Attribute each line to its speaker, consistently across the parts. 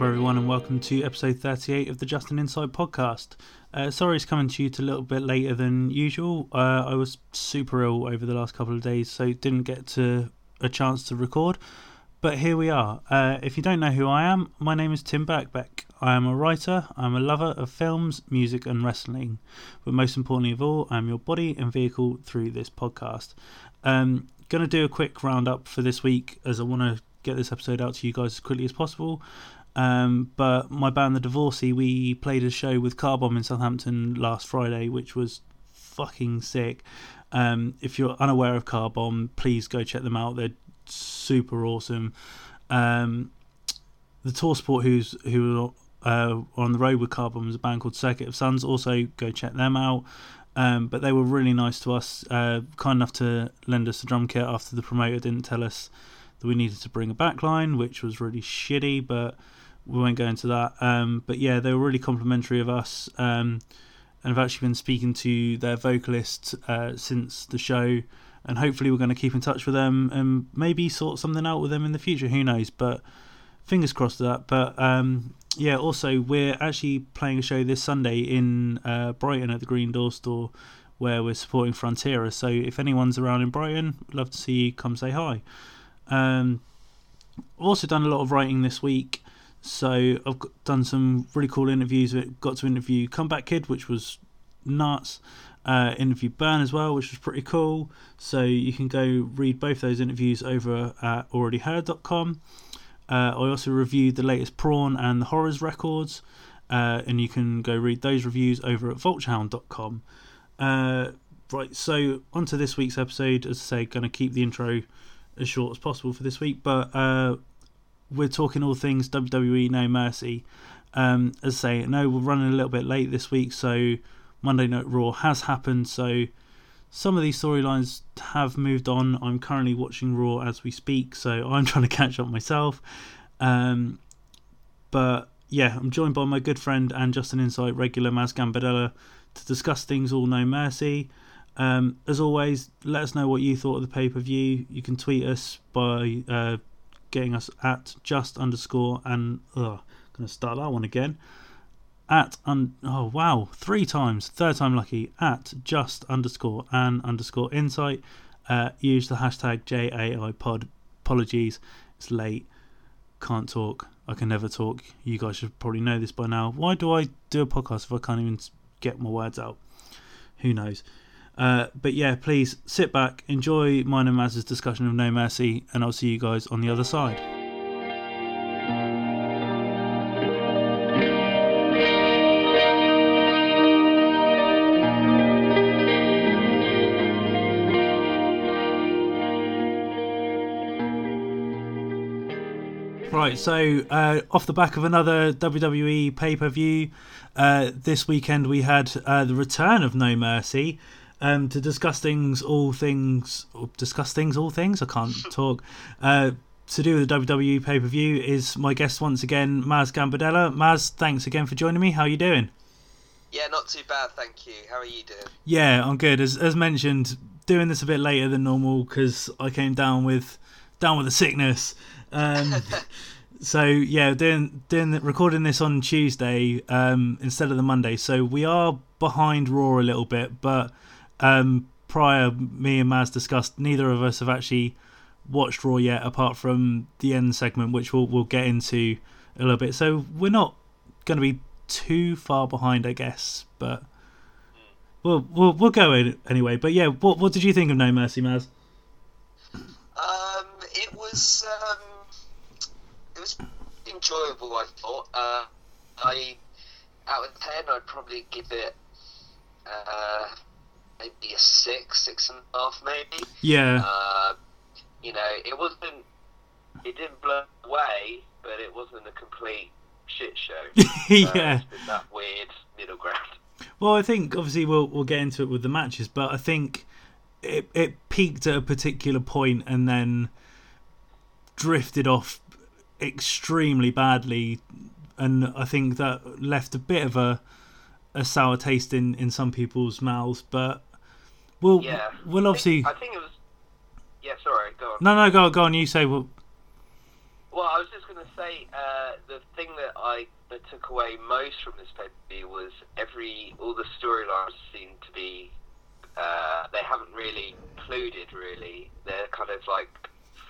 Speaker 1: Up, everyone, and welcome to episode 38 of the Just An Insight podcast. Uh, sorry it's coming to you a little bit later than usual. Uh, I was super ill over the last couple of days, so didn't get to a chance to record. But here we are. Uh, if you don't know who I am, my name is Tim Backbeck. I am a writer, I'm a lover of films, music, and wrestling. But most importantly of all, I'm your body and vehicle through this podcast. Um, gonna do a quick roundup for this week as I want to get this episode out to you guys as quickly as possible. Um, but my band, The Divorcee, we played a show with Carbomb in Southampton last Friday, which was fucking sick. Um, if you're unaware of Carbomb, please go check them out. They're super awesome. Um, the Tour support who's who uh, on the road with Carbomb, is a band called Circuit of Suns. Also, go check them out. Um, but they were really nice to us, uh, kind enough to lend us a drum kit after the promoter didn't tell us that we needed to bring a backline, which was really shitty, but we won't go into that. Um, but yeah, they were really complimentary of us. Um, and I've actually been speaking to their vocalist uh, since the show, and hopefully we're going to keep in touch with them and maybe sort something out with them in the future. Who knows? But fingers crossed to that. But um, yeah, also we're actually playing a show this Sunday in uh, Brighton at the Green Door Store, where we're supporting Frontierer. So if anyone's around in Brighton, love to see you. Come say hi. Um, I've also done a lot of writing this week, so I've done some really cool interviews. Got to interview Comeback Kid, which was nuts. Uh, interview Burn as well, which was pretty cool. So you can go read both those interviews over at alreadyheard.com. Uh, I also reviewed the latest Prawn and the Horrors records, uh, and you can go read those reviews over at vulturehound.com. Uh, right, so onto this week's episode. As I say, going to keep the intro as short as possible for this week, but uh, we're talking all things WWE No Mercy. Um, as I say, no, we're running a little bit late this week, so Monday Night Raw has happened. So some of these storylines have moved on. I'm currently watching Raw as we speak, so I'm trying to catch up myself. Um, but yeah, I'm joined by my good friend and Just An Insight regular Maz Gambardella to discuss things all No Mercy. Um, as always, let us know what you thought of the pay per view. You can tweet us by uh, getting us at just underscore and ugh, gonna start that one again. At un oh wow three times third time lucky at just underscore and underscore insight. Uh, use the hashtag JAI pod. Apologies, it's late. Can't talk. I can never talk. You guys should probably know this by now. Why do I do a podcast if I can't even get my words out? Who knows? Uh, but yeah, please sit back, enjoy mine and Maz's discussion of No Mercy, and I'll see you guys on the other side. Right, so uh, off the back of another WWE pay per view, uh, this weekend we had uh, the return of No Mercy um, to discuss things, all things, discuss things, all things. I can't talk. Uh, to do with the WWE pay per view is my guest once again, Maz Gambardella. Maz, thanks again for joining me. How are you doing?
Speaker 2: Yeah, not too bad, thank you. How are you doing?
Speaker 1: Yeah, I'm good. As as mentioned, doing this a bit later than normal because I came down with down with a sickness. Um, so yeah, doing doing recording this on Tuesday um, instead of the Monday. So we are behind Raw a little bit, but um, prior, me and Maz discussed neither of us have actually watched Raw yet, apart from the end segment, which we'll we'll get into a little bit. So we're not going to be too far behind, I guess, but we'll we'll we'll go in anyway. But yeah, what what did you think of No Mercy, Maz?
Speaker 2: Um, it was um, it was enjoyable. I thought. Uh, I out of ten, I'd probably give it. Uh, maybe a six, six and a half, maybe.
Speaker 1: Yeah.
Speaker 2: Uh, you know, it wasn't. It didn't blow away, but it wasn't a complete shit show.
Speaker 1: yeah.
Speaker 2: Uh, that weird middle ground.
Speaker 1: Well, I think obviously we'll we'll get into it with the matches, but I think it it peaked at a particular point and then drifted off extremely badly, and I think that left a bit of a a sour taste in, in some people's mouths. But we'll
Speaker 2: yeah.
Speaker 1: we'll obviously.
Speaker 2: I think, I think it was. Yeah, sorry. Go on.
Speaker 1: No, no, go go on. You say well.
Speaker 2: Well, I was just going to say uh, the thing that I that took away most from this pay was every all the storylines seem to be uh, they haven't really included really. They're kind of like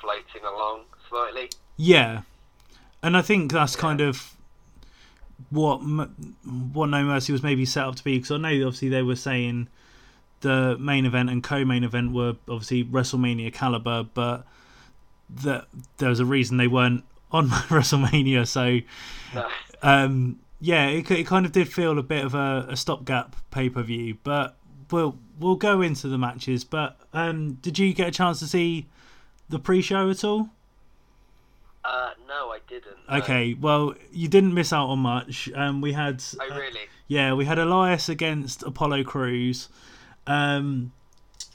Speaker 2: floating along slightly.
Speaker 1: Yeah, and I think that's yeah. kind of what what No Mercy was maybe set up to be because I know obviously they were saying the main event and co-main event were obviously WrestleMania caliber, but that there was a reason they weren't on WrestleMania. So, no. um, yeah, it, it kind of did feel a bit of a, a stopgap pay per view. But we'll we'll go into the matches. But um, did you get a chance to see the pre-show at all?
Speaker 2: Uh, no, I didn't.
Speaker 1: Okay, well, you didn't miss out on much. Um, we had.
Speaker 2: Oh, really? Uh,
Speaker 1: yeah, we had Elias against Apollo Crews. Um,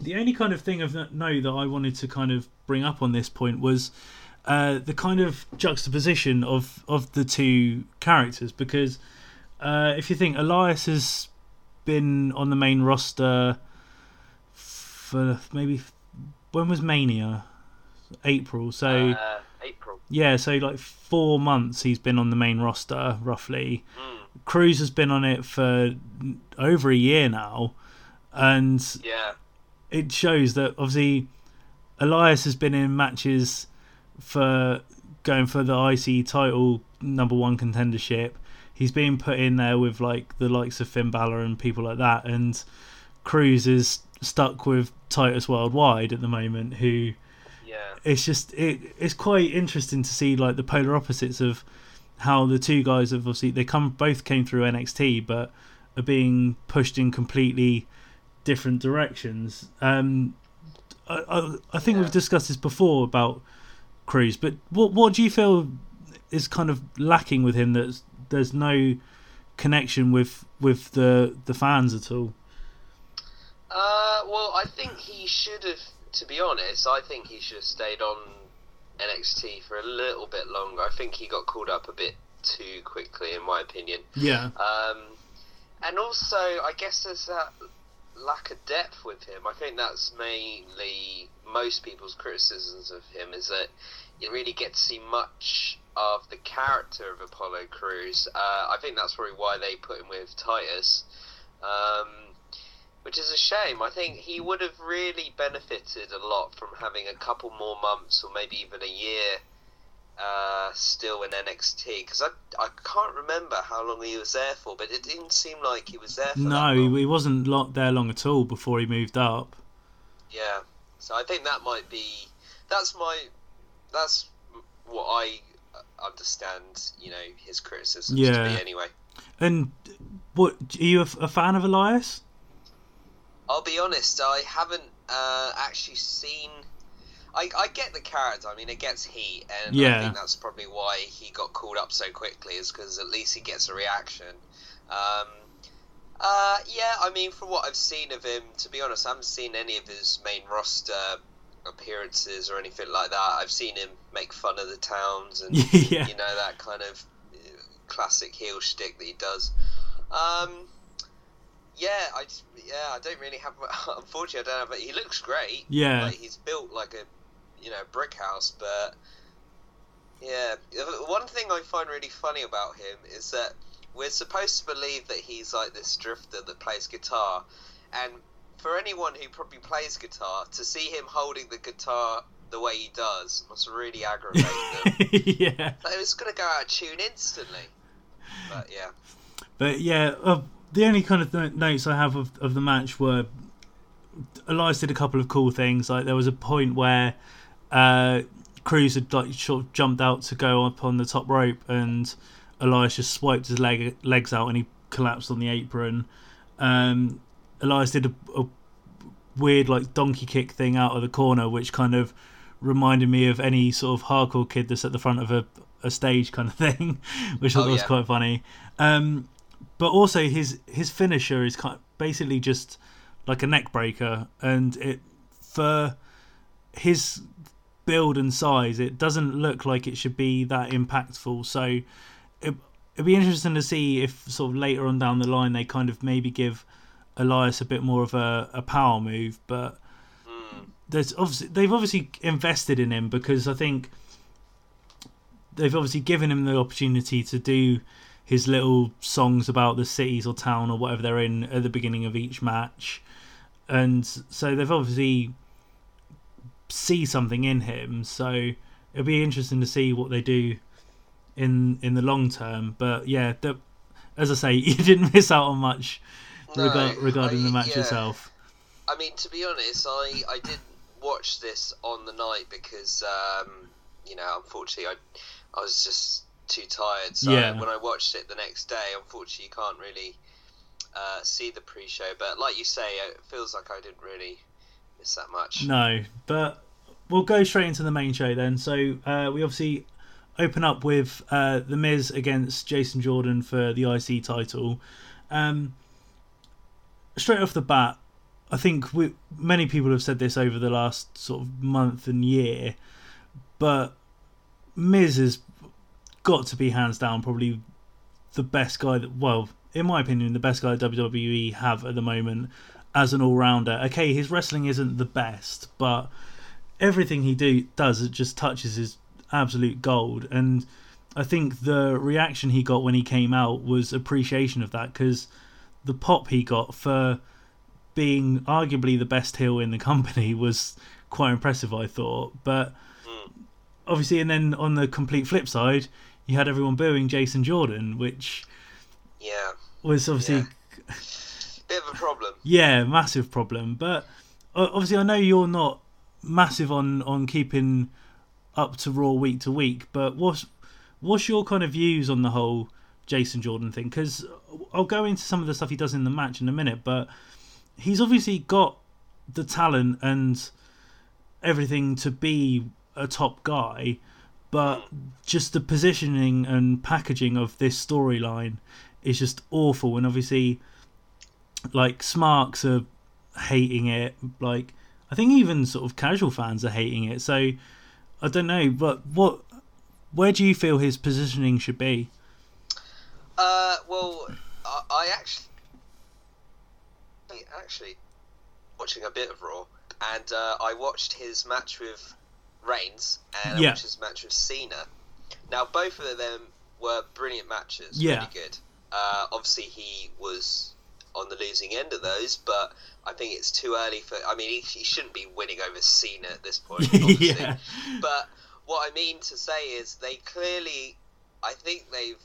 Speaker 1: the only kind of thing of note that I wanted to kind of bring up on this point was uh, the kind of juxtaposition of of the two characters because uh, if you think Elias has been on the main roster for maybe when was Mania? April. So
Speaker 2: uh, April.
Speaker 1: Yeah, so like four months he's been on the main roster roughly. Mm. Crews has been on it for over a year now, and
Speaker 2: yeah,
Speaker 1: it shows that obviously Elias has been in matches for going for the IC title number one contendership. He's being put in there with like the likes of Finn Balor and people like that, and Crews is stuck with Titus Worldwide at the moment. Who,
Speaker 2: yeah,
Speaker 1: it's just it, it's quite interesting to see like the polar opposites of how the two guys have obviously they come both came through NXT, but are being pushed in completely different directions. Um, I, I, I think yeah. we've discussed this before about Crews, but what what do you feel is kind of lacking with him? That there's no connection with with the the fans at all.
Speaker 2: Uh, well, I think he should have. To be honest, I think he should have stayed on NXT for a little bit longer. I think he got called up a bit too quickly, in my opinion.
Speaker 1: Yeah.
Speaker 2: Um, and also, I guess there's that lack of depth with him. I think that's mainly most people's criticisms of him is that you really get to see much of the character of Apollo Crews. Uh, I think that's probably why they put him with Titus, um, which is a shame. I think he would have really benefited a lot from having a couple more months or maybe even a year uh, still in NXT because I, I can't remember how long he was there for, but it didn't seem like he was there.
Speaker 1: no, he wasn't there long at all before he moved up.
Speaker 2: Yeah, so I think that might be that's my that's what I understand. You know his criticisms yeah. to be anyway.
Speaker 1: And what are you a, a fan of Elias?
Speaker 2: I'll be honest, I haven't uh, actually seen I, I get the character. I mean, it gets heat, and yeah. I think that's probably why he got called up so quickly. Is because at least he gets a reaction. Um, uh, yeah, I mean, from what I've seen of him, to be honest, I haven't seen any of his main roster appearances or anything like that. I've seen him make fun of the towns and yeah. you know that kind of uh, classic heel shtick that he does. Um, yeah, I yeah, I don't really have. Unfortunately, I don't have. He looks great.
Speaker 1: Yeah,
Speaker 2: like, he's built like a you know brick house, but yeah, one thing I find really funny about him is that we're supposed to believe that he's like this drifter that plays guitar, and for anyone who probably plays guitar, to see him holding the guitar the way he does must really aggravate them.
Speaker 1: yeah,
Speaker 2: like, it's gonna go out of tune instantly. But yeah,
Speaker 1: but yeah, uh, the only kind of th- notes I have of, of the match were Elias did a couple of cool things. Like there was a point where uh, Crews had like sort of jumped out to go up on the top rope, and Elias just swiped his leg legs out, and he collapsed on the apron. Um, Elias did a, a weird like donkey kick thing out of the corner, which kind of reminded me of any sort of hardcore kid that's at the front of a, a stage kind of thing, which I thought oh, yeah. was quite funny. Um, but also his his finisher is kind of basically just like a neck breaker, and it for his build and size, it doesn't look like it should be that impactful. So it, it'd be interesting to see if sort of later on down the line they kind of maybe give Elias a bit more of a, a power move. But
Speaker 2: mm.
Speaker 1: there's obviously they've obviously invested in him because I think they've obviously given him the opportunity to do his little songs about the cities or town or whatever they're in at the beginning of each match, and so they've obviously see something in him. So it'll be interesting to see what they do in in the long term. But yeah, the, as I say, you didn't miss out on much
Speaker 2: No,
Speaker 1: rega- regarding
Speaker 2: I-
Speaker 1: the match
Speaker 2: yeah.
Speaker 1: itself.
Speaker 2: I mean, to be honest, I I did watch this on the night because um, you know, unfortunately, I I was just too tired. So
Speaker 1: Yeah.
Speaker 2: when I watched it the next day, unfortunately, you can't really uh, see the pre-show. But like you say, it feels like I didn't really miss that much.
Speaker 1: No, but we'll go straight into the main show then. So uh, we obviously open up with uh, the Miz against Jason Jordan for the IC title. Um, straight off the bat, I think we, many people have said this over the last sort of month and year, but Miz has got to be hands down probably the best guy that, well, in my opinion, the best guy WWE have at the moment as an all rounder. Okay, his wrestling isn't the best, but everything he do does it just touches his absolute gold. And I think the reaction he got when he came out was appreciation of that because the pop he got for being arguably the best heel in the company was quite impressive. I thought, but hmm. obviously, and then on the complete flip side, you had everyone booing Jason Jordan, which
Speaker 2: Yeah,
Speaker 1: was obviously
Speaker 2: Yeah. Bit of a problem.
Speaker 1: yeah, massive problem. But obviously, I know you're not massive on on keeping up to Raw week to week. But what's what's your kind of views on the whole Jason Jordan thing? Because I'll go into some of the stuff he does in the match in a minute. But he's obviously got the talent and everything to be a top guy. But just the positioning and packaging of this storyline is just awful. And obviously, like Smarks are hating it. Like I think even sort of casual fans are hating it. So I don't know, but what, where do you feel his positioning should be?
Speaker 2: Uh, well, I, I actually, actually, watching a bit of Raw, and uh, I watched his match with Reigns and
Speaker 1: Yeah.
Speaker 2: I watched his match with Cena. Now, both of them were brilliant matches,
Speaker 1: Yeah.
Speaker 2: really good. Uh, obviously, he was on the losing end of those, but I think it's too early for. I mean, he, he shouldn't be winning over Cena at this point,
Speaker 1: yeah,
Speaker 2: But what I mean to say is they clearly, I think they've,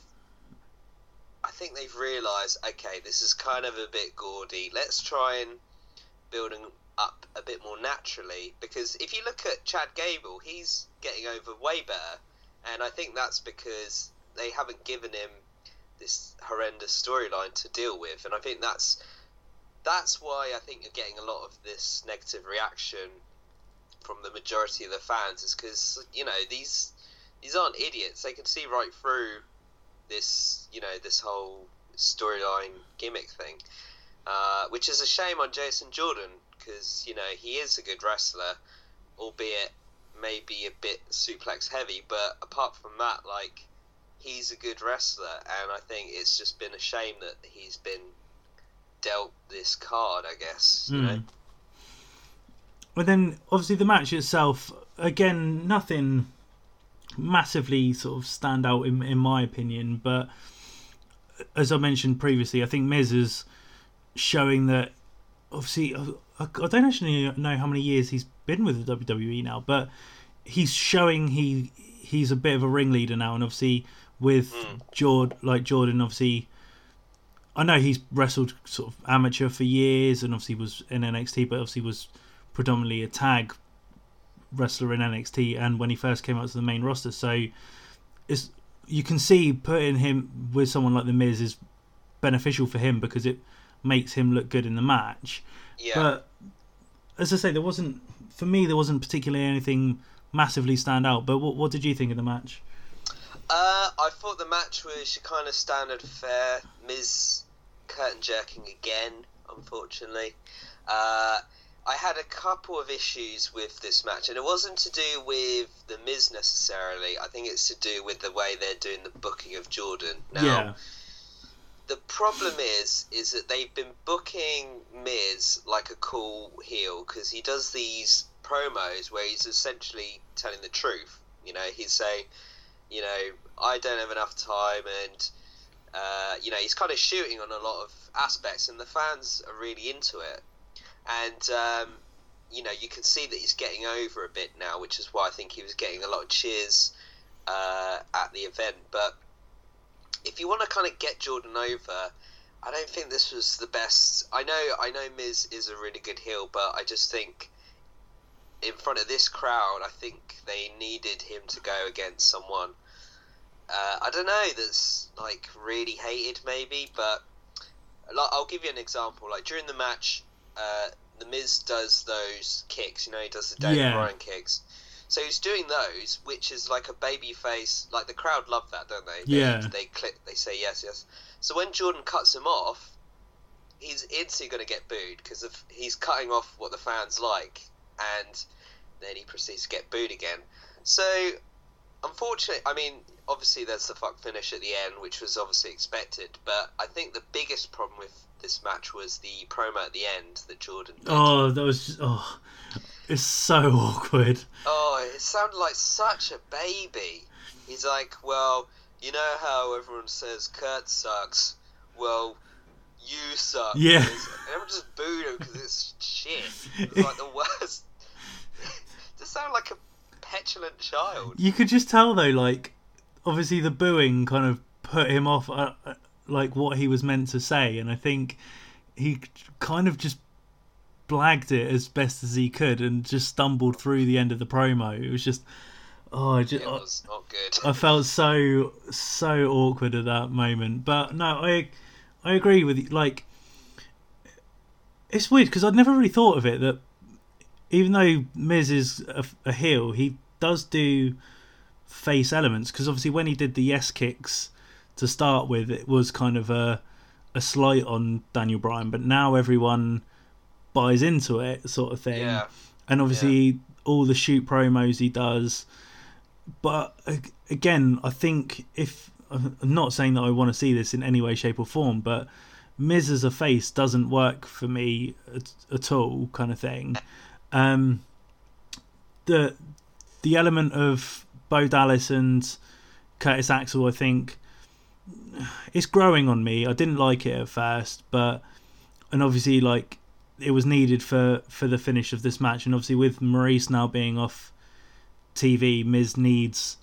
Speaker 2: I think they've realised, okay, this is kind of a bit gaudy. Let's try and build him up a bit more naturally. Because if you look at Chad Gable, he's getting over way better, and I think that's because they haven't given him this horrendous storyline to deal with, and I think that's that's why I think you're getting a lot of this negative reaction from the majority of the fans is because you know these these aren't idiots. They can see right through this you know this whole storyline gimmick thing, uh, which is a shame on Jason Jordan because you know he is a good wrestler, albeit maybe a bit suplex heavy. But apart from that, like he's a good wrestler, and I think it's just been a shame that he's been dealt this card. I guess you know.
Speaker 1: Mm. But then obviously the match itself, again, nothing massively sort of stand out in in my opinion. But as I mentioned previously, I think Miz is showing that obviously I, I don't actually know how many years he's been with the WWE now, but he's showing he he's a bit of a ringleader now, and obviously with hmm. Jord like Jordan, obviously. I know he's wrestled sort of amateur for years, and obviously was in NXT, but obviously was predominantly a tag wrestler in NXT, and when he first came out to the main roster, so it's you can see putting him with someone like the Miz is beneficial for him because it makes him look good in the match.
Speaker 2: Yeah.
Speaker 1: But as I say, there wasn't for me there wasn't particularly anything massively stand out. But what what did you think of the match?
Speaker 2: Uh, I thought the match was kind of standard fare. Miz curtain jerking again, unfortunately. Uh, I had a couple of issues with this match, and it wasn't to do with the Miz necessarily. I think it's to do with the way they're doing the booking of Jordan. Now,
Speaker 1: yeah,
Speaker 2: the problem is, is that they've been booking Miz like a cool heel because he does these promos where he's essentially telling the truth. You know, he's saying, you know, I don't have enough time, and uh, you know, he's kind of shooting on a lot of aspects, and the fans are really into it. And um, you know, you can see that he's getting over a bit now, which is why I think he was getting a lot of cheers uh, at the event. But if you want to kind of get Jordan over, I don't think this was the best. I know, I know, Miz is a really good heel, but I just think in front of this crowd, I think they needed him to go against someone. Uh, I don't know that's like really hated maybe, but like, I'll give you an example. Like during the match, uh, the Miz does those kicks. You know, he does the Daniel
Speaker 1: Yeah.
Speaker 2: Bryan kicks. So he's doing those, which is like a baby face. Like the crowd love that, don't they? They-
Speaker 1: Yeah.
Speaker 2: They click. They say yes, yes. So when Jordan cuts him off, he's instantly going to get booed because he's cutting off what the fans like, and then he proceeds to get booed again. So unfortunately, I mean, obviously there's the fuck finish at the end, which was obviously expected. But I think the biggest problem with this match was the promo at the end that Jordan did.
Speaker 1: Oh, that was just, oh, it's so awkward.
Speaker 2: Oh, it sounded like such a baby. He's like, well, you know how everyone says Kurt sucks? Well, you suck.
Speaker 1: Yeah.
Speaker 2: And everyone just booed him because it's shit. It's like the worst. Just sound like a petulant child.
Speaker 1: You could just tell though, like, obviously the booing kind of put him off, uh, uh, like what he was meant to say, and I think he kind of just blagged it as best as he could and just stumbled through the end of the promo. It was just, oh, I just,
Speaker 2: It was not good.
Speaker 1: I felt so so awkward at that moment. But no, I I agree with you. Like, it's weird because I'd never really thought of it that even though Miz is a, a heel, he does do face elements. Because obviously, when he did the yes kicks to start with, it was kind of a a slight on Daniel Bryan. But now everyone buys into it, sort of thing
Speaker 2: Yeah.
Speaker 1: and obviously all the shoot promos he does. But again, I think if I'm not saying that I want to see this in any way, shape, or form, but Miz as a face doesn't work for me at, at all, kind of thing. Um, the the element of Bo Dallas and Curtis Axel, I think, it's growing on me. I didn't like it at first, but and obviously like it was needed for for the finish of this match. And obviously with Maryse now being off TV Miz needs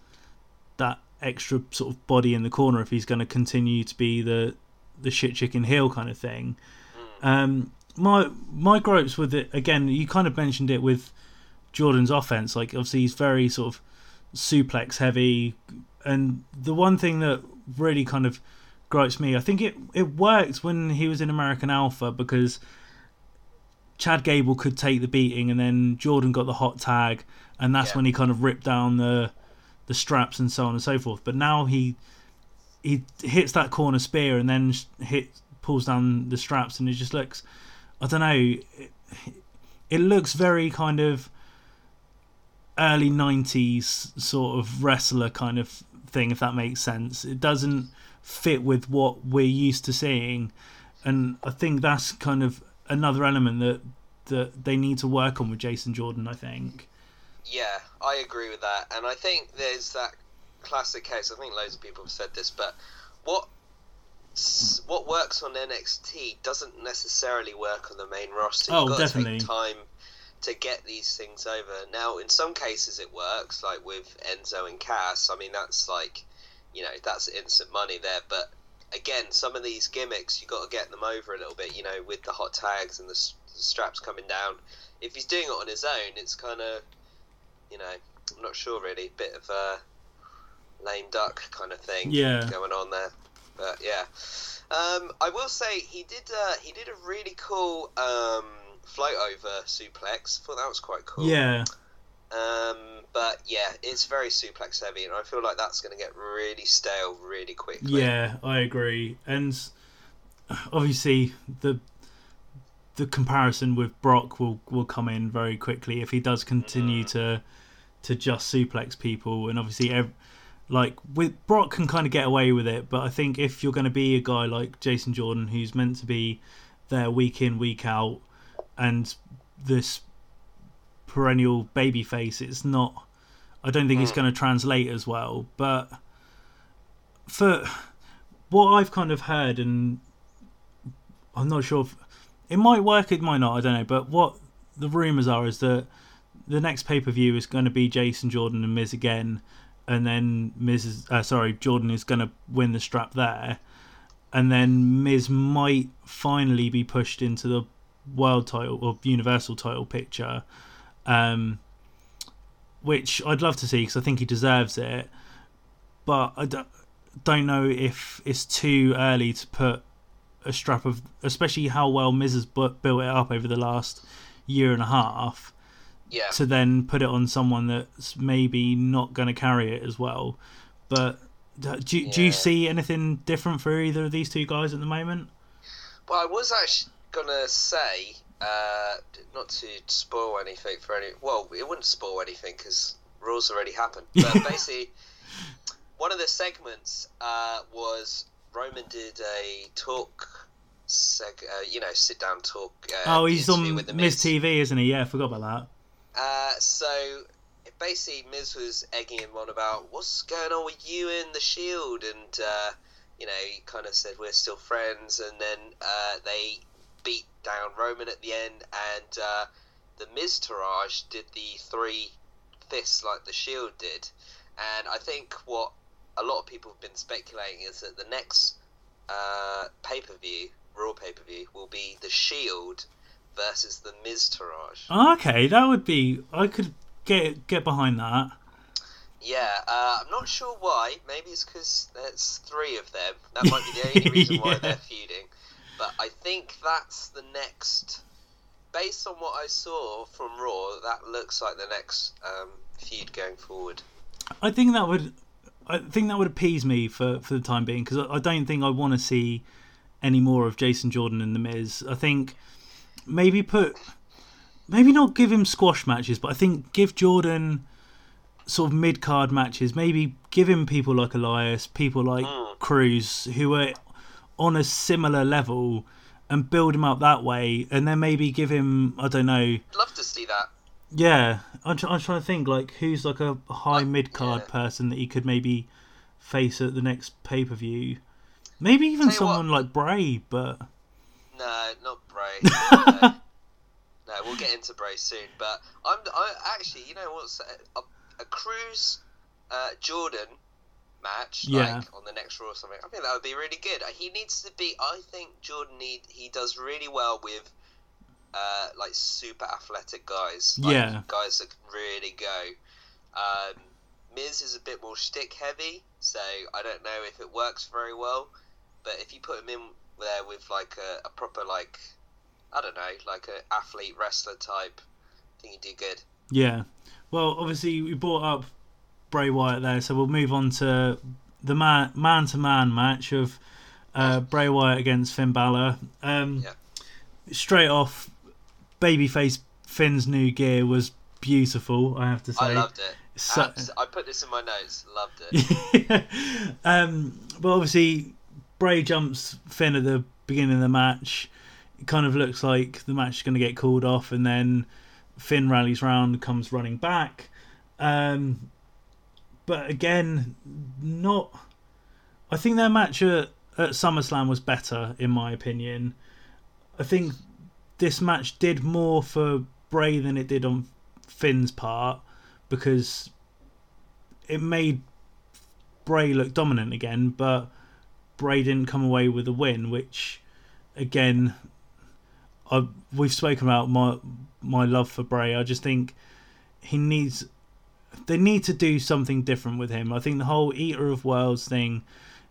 Speaker 1: that extra sort of body in the corner if he's going to continue to be the the shit chicken heel kind of thing. Um my my gripes with it again you kind of mentioned it with Jordan's offense like obviously he's very sort of suplex heavy and the one thing that really kind of gripes me I think it it worked when he was in American Alpha because Chad Gable could take the beating, and then Jordan got the hot tag, and that's
Speaker 2: Yeah.
Speaker 1: when he kind of ripped down the the straps and so on and so forth. But now he he hits that corner spear and then hit pulls down the straps, and it just looks I don't know. It, looks very kind of early '90s sort of wrestler kind of thing, if that makes sense. It doesn't fit with what we're used to seeing, and I think that's kind of another element that that they need to work on with Jason Jordan. I think.
Speaker 2: Yeah, I agree with that, and I think there's that classic case. I think loads of people have said this, but what what works on NXT doesn't necessarily work on the main roster.
Speaker 1: Oh,
Speaker 2: You've got
Speaker 1: definitely.
Speaker 2: to take time to get these things over. Now, in some cases, it works, like with Enzo and Cass. I mean, that's like, you know, that's instant money there. But again, some of these gimmicks, you've got to get them over a little bit. You know, with the hot tags and the, s- the straps coming down. If he's doing it on his own, it's kind of, you know, I'm not sure really. Bit of a lame duck kind of thing
Speaker 1: Yeah.
Speaker 2: going on there. But yeah, um, I will say he did. Uh, he did a really cool um, float over suplex. I Thought that was quite cool.
Speaker 1: Yeah.
Speaker 2: Um, but yeah, it's very suplex heavy, and I feel like that's going to get really stale really quickly.
Speaker 1: Yeah, I agree. And obviously the the comparison with Brock will will come in very quickly if he does continue to to just suplex people and obviously ev- like with Brock can kind of get away with it, but I think if you're going to be a guy like Jason Jordan who's meant to be there week in week out and this perennial baby face, it's not I don't think it's hmm. going to translate as well. But for what I've kind of heard, and I'm not sure if it might work, it might not, I don't know. But what the rumours are is that the next pay per view is going to be Jason Jordan and Miz again, and then Miz, uh, sorry, Jordan is going to win the strap there, and then Miz might finally be pushed into the world title or universal title picture, um, which I'd love to see because I think he deserves it, but I don't, don't know if it's too early to put a strap of, especially how well Miz has built it up over the last year and a half
Speaker 2: Yeah.
Speaker 1: to then put it on someone that's maybe not going to carry it as well. But do, do, do you see anything different for either of these two guys at the moment?
Speaker 2: Well, I was actually gonna say, uh, not to spoil anything for any. Well, it wouldn't spoil anything because rules already happened. But basically, one of the segments uh, was Roman did a talk, seg- uh, you know, sit down talk. Uh,
Speaker 1: oh, he's on
Speaker 2: with the
Speaker 1: Miz TV, isn't he? Yeah, I forgot about
Speaker 2: Uh, so basically, Miz was egging him on about what's going on with you and the Shield, and uh, you know, he kind of said we're still friends, and then uh, they beat down Roman at the end, and uh, the Miztourage did the three fists like the Shield did, and I think what a lot of people have been speculating is that the next uh, pay per view, Raw pay per view, will be the Shield versus the
Speaker 1: Miztourage. Okay, that would be. I could get get behind that.
Speaker 2: Yeah, uh, I'm not sure why. Maybe it's because there's three of them. That might be the only reason why they're feuding. But I think that's the next. Based on what I saw from Raw, that looks like the next um, feud going forward.
Speaker 1: I think that would. I think that would appease me for, for the time being because I, I don't think I want to see any more of Jason Jordan and the Miz. I think maybe put maybe not give him squash matches, but I think give Jordan sort of mid card matches. Maybe give him people like Elias, people like
Speaker 2: Mm.
Speaker 1: Crews, who are on a similar level, and build him up that way. And then maybe give him I don't know.
Speaker 2: I'd love to see that.
Speaker 1: Yeah, I'm, tr- I'm trying to think like who's like a high
Speaker 2: Like,
Speaker 1: mid card
Speaker 2: yeah.
Speaker 1: person that he could maybe face at the next pay per view. Maybe even
Speaker 2: you what-
Speaker 1: someone like Bray, but
Speaker 2: No, not Bray. no. No, we'll get into Bray soon. But I'm I, actually, you know what's a, a Crews uh, Jordan match
Speaker 1: Yeah.
Speaker 2: like on the next Raw or something. I think that would be really good. He needs to be. I think Jordan need he does really well with. Uh, like super athletic guys, like
Speaker 1: Yeah.
Speaker 2: guys that can really go. Um, Miz is a bit more stick heavy, so I don't know if it works very well. But if you put him in there with like a, a proper like I don't know, like a athlete wrestler type, I think he'd do good.
Speaker 1: yeah. Well, obviously we brought up Bray Wyatt there, so we'll move on to the man man to man match of uh, Bray Wyatt against Finn Balor. Um,
Speaker 2: Yeah.
Speaker 1: Straight off, babyface Finn's new gear was beautiful. I have to say.
Speaker 2: I loved it.
Speaker 1: So-
Speaker 2: Abs- I put this in my notes. Loved it.
Speaker 1: um, but obviously, Bray jumps Finn at the beginning of the match. It kind of looks like the match is going to get called off, and then Finn rallies round, comes running back. Um, but again, not. I think their match at, at SummerSlam was better, in my opinion. I think this match did more for Bray than it did on Finn's part because it made Bray look dominant again, but Bray didn't come away with a win, which again, I, we've spoken about my my love for Bray. I just think he needs they need to do something different with him. I think the whole Eater of Worlds thing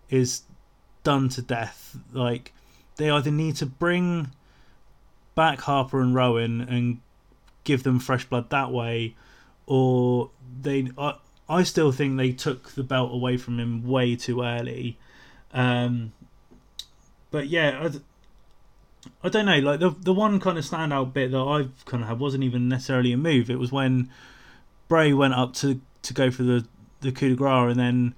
Speaker 1: is done to death. Like they either need to bring back Harper and Rowan and give them fresh blood that way, or they. I, I still think they took the belt away from him way too early. Um, but yeah, I don't know. Like the the one kind of standout bit that I've kind of had wasn't even necessarily a move. It was when Bray went up to to go for the the coup de grace, and then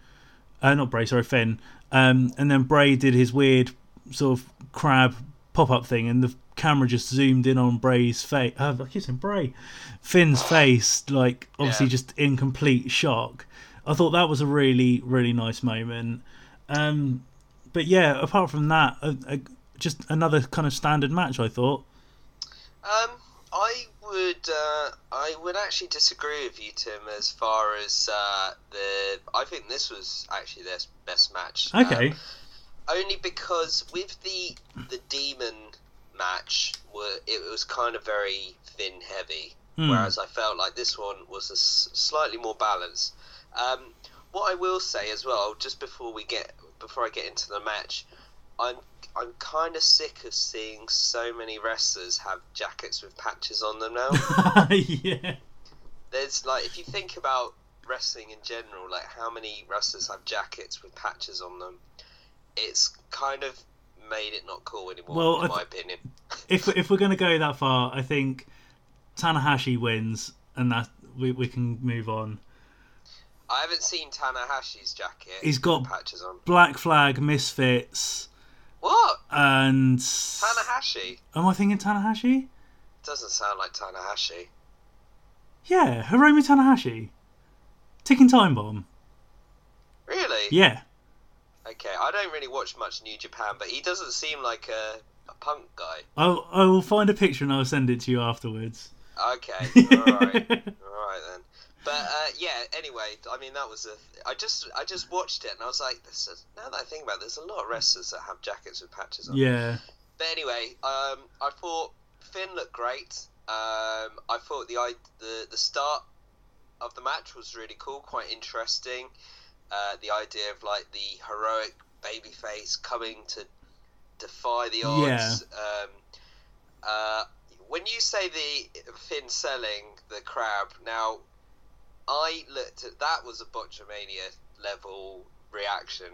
Speaker 1: uh, not Bray, sorry, Finn. Um, and then Bray did his weird sort of crab pop up thing, and the camera just zoomed in on Bray's face. Uh, I keep saying Bray, Finn's face, like obviously
Speaker 2: Yeah.
Speaker 1: just in complete shock. I thought that was a really really nice moment. Um, but yeah, apart from that, uh, uh, just another kind of standard match. I thought.
Speaker 2: Um, I would, uh, I would actually disagree with you, Tim, as far as uh, the. I think this was actually their best match. Um,
Speaker 1: Okay.
Speaker 2: only because with the the demon match, were it was kind of very Finn heavy,
Speaker 1: Hmm.
Speaker 2: whereas I felt like this one was a s- slightly more balanced. Um, what I will say as well, just before we get before I get into the match, I'm I'm kind of sick of seeing so many wrestlers have jackets with patches on them now.
Speaker 1: yeah.
Speaker 2: There's like if you think about wrestling in general, like how many wrestlers have jackets with patches on them, it's kind of made it not cool anymore,
Speaker 1: Well,
Speaker 2: in my opinion.
Speaker 1: If if we're gonna go that far, I think Tanahashi wins, and that we we can move on.
Speaker 2: I haven't seen Tanahashi's jacket.
Speaker 1: He's got-
Speaker 2: patches on.
Speaker 1: Black Flag, Misfits,
Speaker 2: What?
Speaker 1: and
Speaker 2: Tanahashi?
Speaker 1: Am I thinking Tanahashi?
Speaker 2: Doesn't sound like Tanahashi.
Speaker 1: Yeah, Hiromu Takahashi. Ticking Time Bomb.
Speaker 2: Really?
Speaker 1: Yeah.
Speaker 2: Okay, I don't really watch much New Japan, but he doesn't seem like a, a punk guy.
Speaker 1: I'll, I will find a picture and I'll send it to you afterwards.
Speaker 2: Okay, alright. Alright then. But uh, yeah. Anyway, I mean that was a. I just I just watched it and I was like, this is, now that I think about it, there's a lot of wrestlers that have jackets with patches on.
Speaker 1: yeah.
Speaker 2: But anyway, um, I thought Finn looked great. Um, I thought the the the start of the match was really cool, quite interesting. Uh, the idea of like the heroic babyface coming to defy the odds. Um, uh, when you say the Finn selling the crab, now I looked at that was a Botchamania level reaction.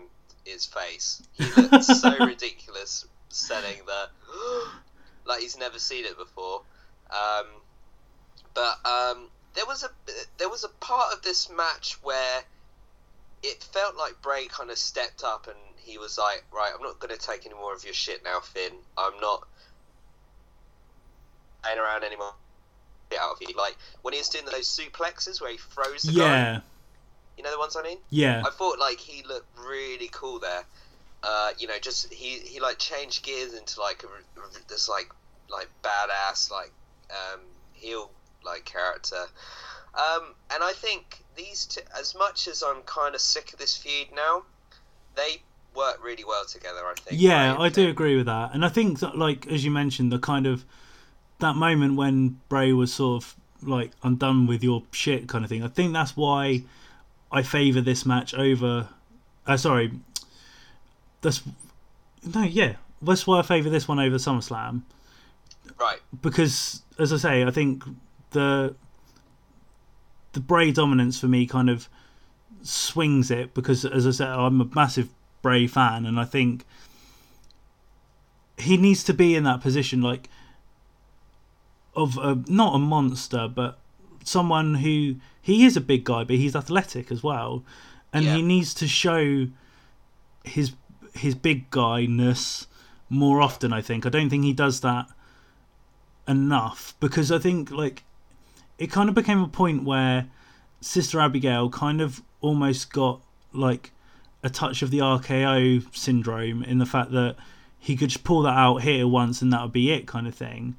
Speaker 2: His face, he looked so ridiculous selling the like he's never seen it before. Um, but um, there was a there was a part of this match where it felt like Bray kind of stepped up and he was like, "Right, I'm not going to take any more of your shit now, Finn. I'm not playing around anymore." Out of you. Like when he was doing those suplexes where he throws the guy.
Speaker 1: Yeah.
Speaker 2: You know the ones I mean?
Speaker 1: Yeah.
Speaker 2: I thought like he looked really cool there. Uh, you know, just he he like changed gears into like a, a- this like like badass like um, heel like character. Um, and I think these two, as much as I'm kind of sick of this feud now, they work really well together. I think.
Speaker 1: Yeah,
Speaker 2: right?
Speaker 1: I do agree with that. And I think that, like, as you mentioned, the kind of that moment when Bray was sort of like, I'm done with your shit kind of thing. I think that's why I favour this match over. Uh, sorry. That's. No, yeah. That's why I favour this one over SummerSlam.
Speaker 2: Right.
Speaker 1: because as I say, I think the the Bray dominance for me kind of swings it because as I said, I'm a massive Bray fan, and I think he needs to be in that position, like of a, not a monster, but someone who he is a big guy, but he's athletic as well, and
Speaker 2: Yeah.
Speaker 1: he needs to show his his big guyness more often. I think I don't think he does that enough because I think like it kind of became a point where Sister Abigail kind of almost got like a touch of the RKO syndrome in the fact that he could just pull that out here once and that would be it kind of thing.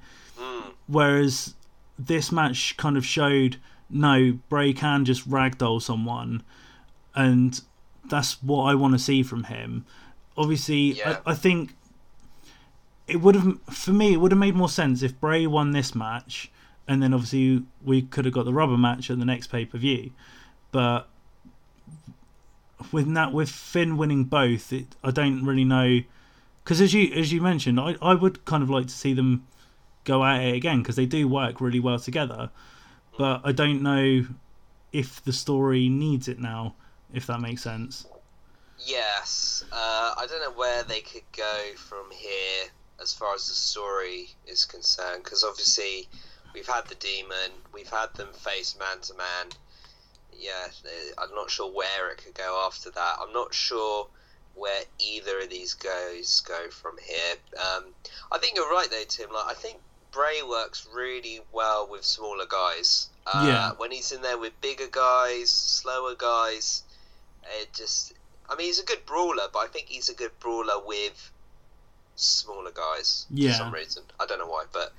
Speaker 1: Whereas this match kind of showed no, Bray can just ragdoll someone, and that's what I want to see from him. Obviously,
Speaker 2: Yeah.
Speaker 1: I, I think it would have, for me, it would have made more sense if Bray won this match, and then obviously we could have got the rubber match at the next pay per view. But with that, with Finn winning both, it, I don't really know. Because as you as you mentioned, I, I would kind of like to see them go at it again because they do work really well together. But I don't know if the story needs it now, if that makes sense.
Speaker 2: Yes. Uh, I don't know where they could go from here as far as the story is concerned, because obviously we've had the demon, we've had them face man to man. Yeah, eh, I'm not sure where it could go after that. I'm not sure where either of these guys go from here. Um, I think you're right though, Tim. Like I think Bray works really well with smaller guys. Uh,
Speaker 1: Yeah.
Speaker 2: When he's in there with bigger guys, slower guys, it just. I mean, he's a good brawler, but I think he's a good brawler with smaller guys
Speaker 1: Yeah.
Speaker 2: for some reason. I don't know why, but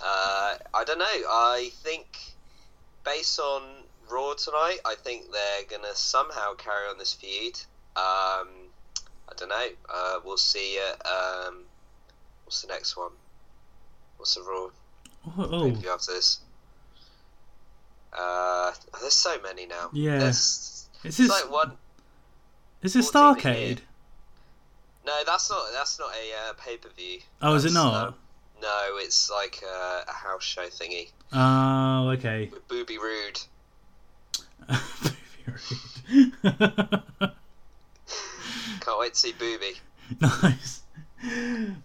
Speaker 2: uh, I don't know. I think based on Raw tonight, I think they're gonna somehow carry on this feud. Um, I don't know. Uh, we'll see. It. Um, what's the next one? What's the rule?
Speaker 1: Oh, oh,
Speaker 2: pay-per-view after this? Uh, there's so many now.
Speaker 1: Yeah.
Speaker 2: There's,
Speaker 1: is
Speaker 2: it's
Speaker 1: this
Speaker 2: like one.
Speaker 1: is this Starrcade?
Speaker 2: No, that's not. That's not a uh, pay per view.
Speaker 1: Oh, is it not?
Speaker 2: no, it's like uh, a house show thingy
Speaker 1: Oh, okay.
Speaker 2: with Booby Rude. Can't wait to see Booby.
Speaker 1: nice.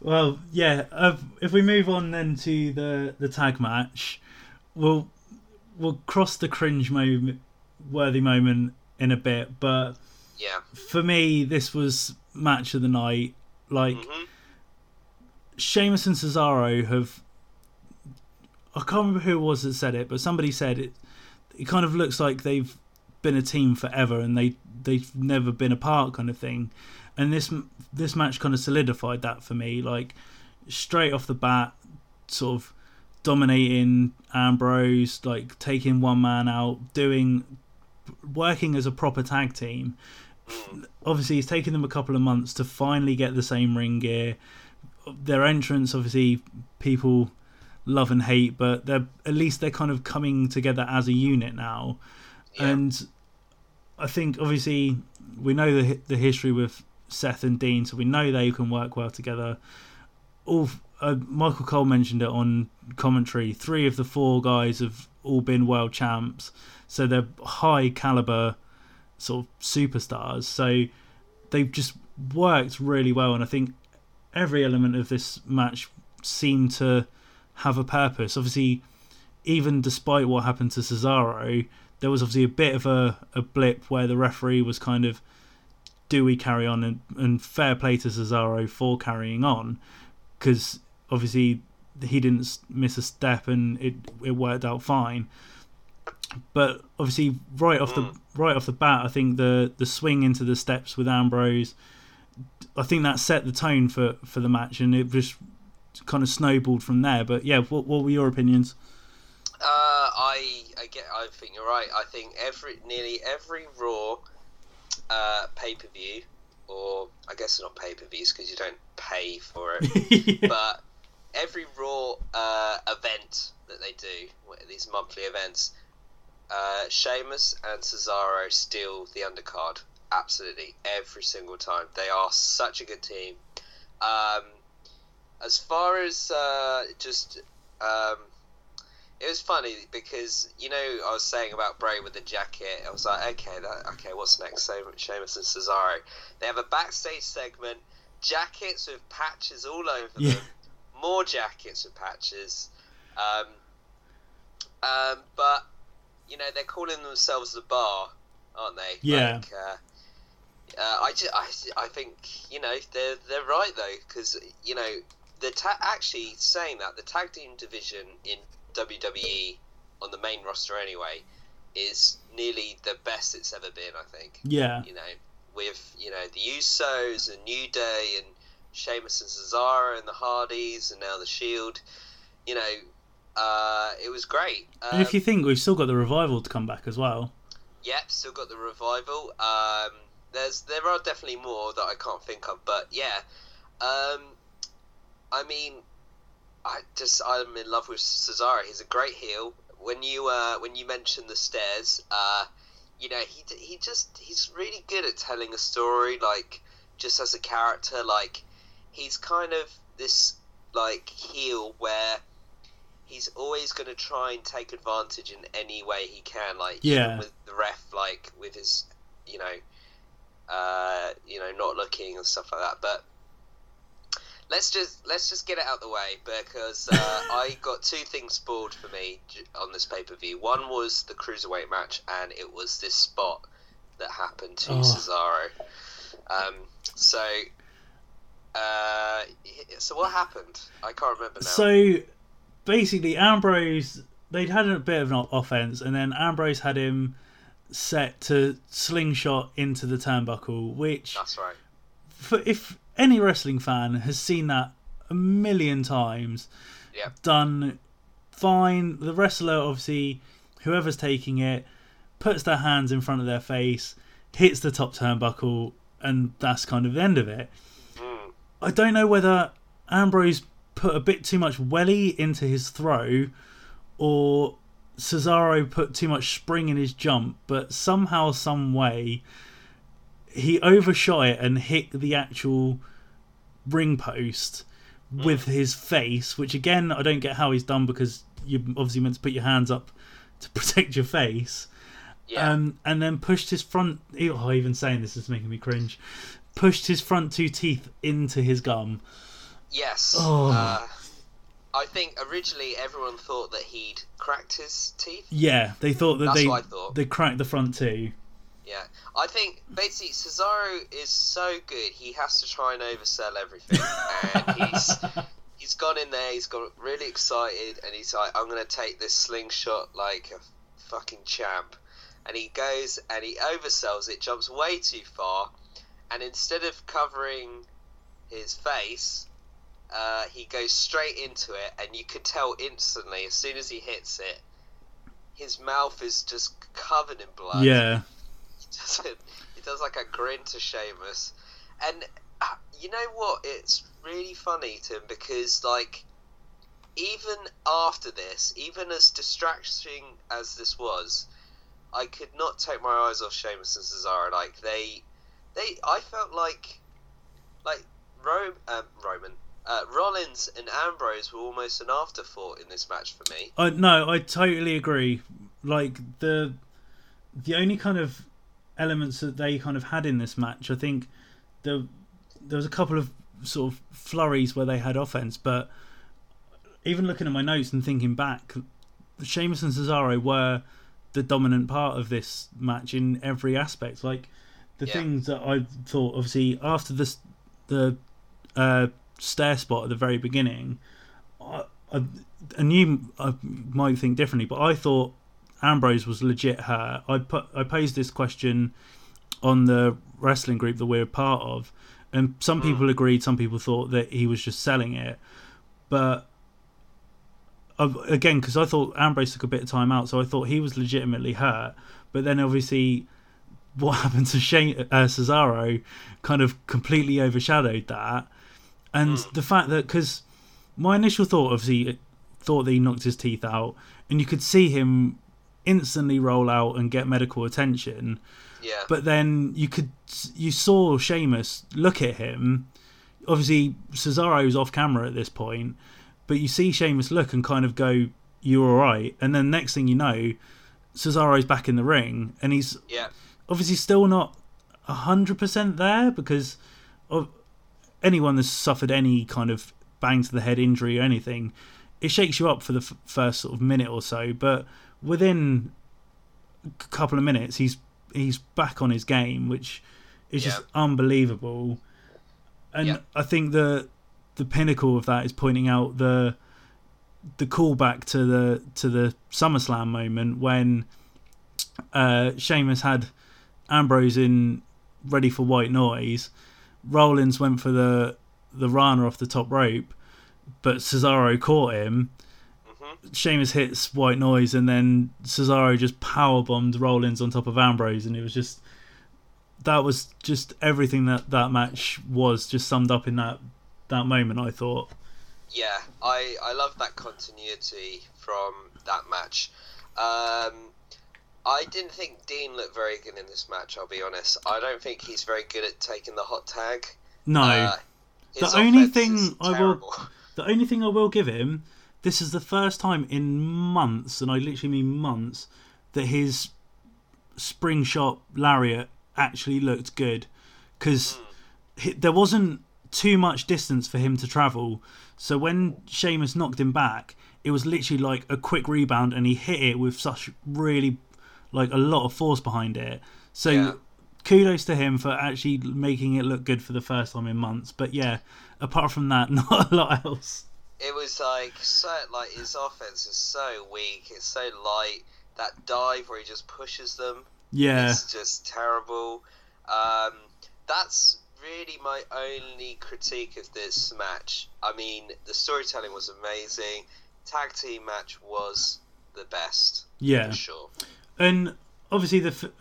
Speaker 1: Well, yeah. Uh, if we move on then to the the tag match, we'll we'll cross the cringe moment, worthy moment in a bit. But
Speaker 2: Yeah.
Speaker 1: for me, this was match of the night. Like
Speaker 2: hmm
Speaker 1: Sheamus and Cesaro have. I can't remember who it was that said it, but somebody said it. It kind of looks like they've been a team forever, and they they've never been apart, kind of thing. And this this match kind of solidified that for me. Like straight off the bat, sort of dominating Ambrose, like taking one man out, doing working as a proper tag team. Obviously, it's taken them a couple of months to finally get the same ring gear their entrance obviously people love and hate but they're at least they're kind of coming together as a unit now
Speaker 2: Yeah.
Speaker 1: and i think obviously we know the the history with seth and dean so we know they can work well together. All uh, michael cole mentioned it on commentary. Three of the four guys have all been world champs so they're high caliber sort of superstars. So they've just worked really well and i think every element of this match seemed to have a purpose. Obviously, even despite what happened to Cesaro, there was obviously a bit of a, a blip where the referee was kind of, do we carry on? And, and fair play to Cesaro for carrying on, because obviously he didn't miss a step and it it worked out fine. But obviously, right off the right off the bat, I think the the swing into the steps with Ambrose, I think that set the tone for for the match, and it just kind of snowballed from there. But yeah, what what were your opinions?
Speaker 2: Uh, I I get. I think you're right. I think every nearly every Raw uh, pay per view, or I guess they're not pay per views because you don't pay for it. but every Raw uh, event that they do, these monthly events, uh, Sheamus and Cesaro steal the undercard. Absolutely, every single time. They are such a good team. Um, as far as uh, just, um, it was funny because you know I was saying about Bray with the jacket. I was like, okay, that, okay, what's next? So Sheamus and Cesaro. They have a backstage segment, jackets with patches all over
Speaker 1: Yeah.
Speaker 2: them more jackets with patches. Um, um, but you know they're calling themselves the bar, aren't they?
Speaker 1: Yeah.
Speaker 2: Like, uh, uh, I, ju- I, I think you know they're they're right though because you know the ta- actually saying that the tag team division in WWE on the main roster anyway is nearly the best it's ever been. I think
Speaker 1: yeah,
Speaker 2: you know, with you know the Usos and New Day and Sheamus and Cesaro and the Hardys and now the Shield. You know, uh, it was great. Um,
Speaker 1: and if you think we've still got the revival to come back as well.
Speaker 2: Yep, still got the revival. Um, there's there are definitely more that I can't think of, but yeah. Um, I mean, I just I'm in love with Cesaro. He's a great heel. When you uh, when you mentioned the stairs, uh, you know he he just he's really good at telling a story. Like just as a character, like he's kind of this like heel where he's always going to try and take advantage in any way he can. Like
Speaker 1: Yeah.
Speaker 2: with the ref, like with his you know uh, you know not looking and stuff like that. But let's just let's just get it out the way because uh, I got two things spoiled for me on this pay per view. One was the cruiserweight match, and it was this spot that happened to
Speaker 1: Oh.
Speaker 2: Cesaro. Um, so, uh, so what happened? I can't remember now.
Speaker 1: So basically, Ambrose they'd had a bit of an offense, and then Ambrose had him set to slingshot into the turnbuckle, which
Speaker 2: That's right.
Speaker 1: for if any wrestling fan has seen that a million times,
Speaker 2: Yeah.
Speaker 1: done fine. The wrestler, obviously, whoever's taking it, puts their hands in front of their face, hits the top turnbuckle, and that's kind of the end of it.
Speaker 2: Mm.
Speaker 1: I don't know whether Ambrose put a bit too much welly into his throw or Cesaro put too much spring in his jump, but somehow, some way, he overshot it and hit the actual ring post with his face, which again I don't get how he's done because you're obviously meant to put your hands up to protect your face.
Speaker 2: Yeah.
Speaker 1: Um, and then pushed his front. Oh, even saying this is making me cringe. Pushed his front two teeth into his gum.
Speaker 2: yes.
Speaker 1: Oh.
Speaker 2: Uh, I think originally everyone thought that he'd cracked his teeth.
Speaker 1: Yeah, they thought that
Speaker 2: That's
Speaker 1: they
Speaker 2: what I thought.
Speaker 1: they cracked the front two.
Speaker 2: Yeah, I think basically Cesaro is so good he has to try and oversell everything, and he's he's gone in there, he's got really excited, and he's like, "I'm gonna take this slingshot like a fucking champ," and he goes and he oversells it, jumps way too far, and instead of covering his face, uh, he goes straight into it, and you could tell instantly as soon as he hits it, his mouth is just covered in blood.
Speaker 1: Yeah,
Speaker 2: does it. He does like a grin to Sheamus, and uh, you know what? It's really funny to him because like even after this, even as distracting as this was, I could not take my eyes off Sheamus and Cesaro. Like they, they, I felt like, like Rome, um, Roman. Uh, Rollins and Ambrose were almost an afterthought in this match for me.
Speaker 1: I no, I totally agree. Like the the only kind of elements that they kind of had in this match, I think the there was a couple of sort of flurries where they had offense, but even looking at my notes and thinking back, Sheamus and Cesaro were the dominant part of this match in every aspect. Like the
Speaker 2: Yeah.
Speaker 1: things that I thought, obviously, after this the uh, stair spot at the very beginning, I, I, and you I might think differently, but I thought Ambrose was legit hurt. I put I posed this question on the wrestling group that we're a part of, and some people agreed, some people thought that he was just selling it, but again, because I thought Ambrose took a bit of time out, so I thought he was legitimately hurt. But then obviously, what happened to Shane, uh, Cesaro kind of completely overshadowed that, and the fact that because my initial thought obviously thought that he knocked his teeth out, and you could see him instantly roll out and get medical attention.
Speaker 2: Yeah,
Speaker 1: But then you could you saw Sheamus look at him. Obviously, Cesaro's off camera at this point, but you see Sheamus look and kind of go, "You're all right." And then next thing you know, Cesaro's back in the ring, and he's
Speaker 2: yeah,
Speaker 1: obviously still not hundred percent there because of anyone that's suffered any kind of bang to the head injury or anything, it shakes you up for the f- first sort of minute or so. But within a couple of minutes, he's he's back on his game, which is just unbelievable. And
Speaker 2: Yeah.
Speaker 1: I think the the pinnacle of that is pointing out the the callback to the to the SummerSlam moment when uh, Sheamus had Ambrose in ready for white noise. Rollins went for the the Rana off the top rope, but Cesaro caught him. Sheamus hits white noise, and then Cesaro just power bombed Rollins on top of Ambrose, and it was just that was just everything that that match was just summed up in that that moment. I thought.
Speaker 2: Yeah, I I love that continuity from that match. Um, I didn't think Dean looked very good in this match. I'll be honest. I don't think he's very good at taking the hot tag.
Speaker 1: No,
Speaker 2: Uh,
Speaker 1: The only thing I will- The only thing I will give him, this is the first time in months, and I literally mean months, that his spring shot lariat actually looked good. Because hmm. there wasn't too much distance for him to travel. So when Sheamus knocked him back, it was literally like a quick rebound, and he hit it with such really, like a lot of force behind it. So
Speaker 2: Yeah.
Speaker 1: kudos to him for actually making it look good for the first time in months. But yeah, apart from that, not a lot else.
Speaker 2: It was like so like his offense is so weak. It's so light. That dive where he just pushes them.
Speaker 1: Yeah,
Speaker 2: It's just terrible. Um, that's really my only critique of this match. I mean, the storytelling was amazing. Tag team match was the best
Speaker 1: yeah.
Speaker 2: for sure.
Speaker 1: and obviously the f-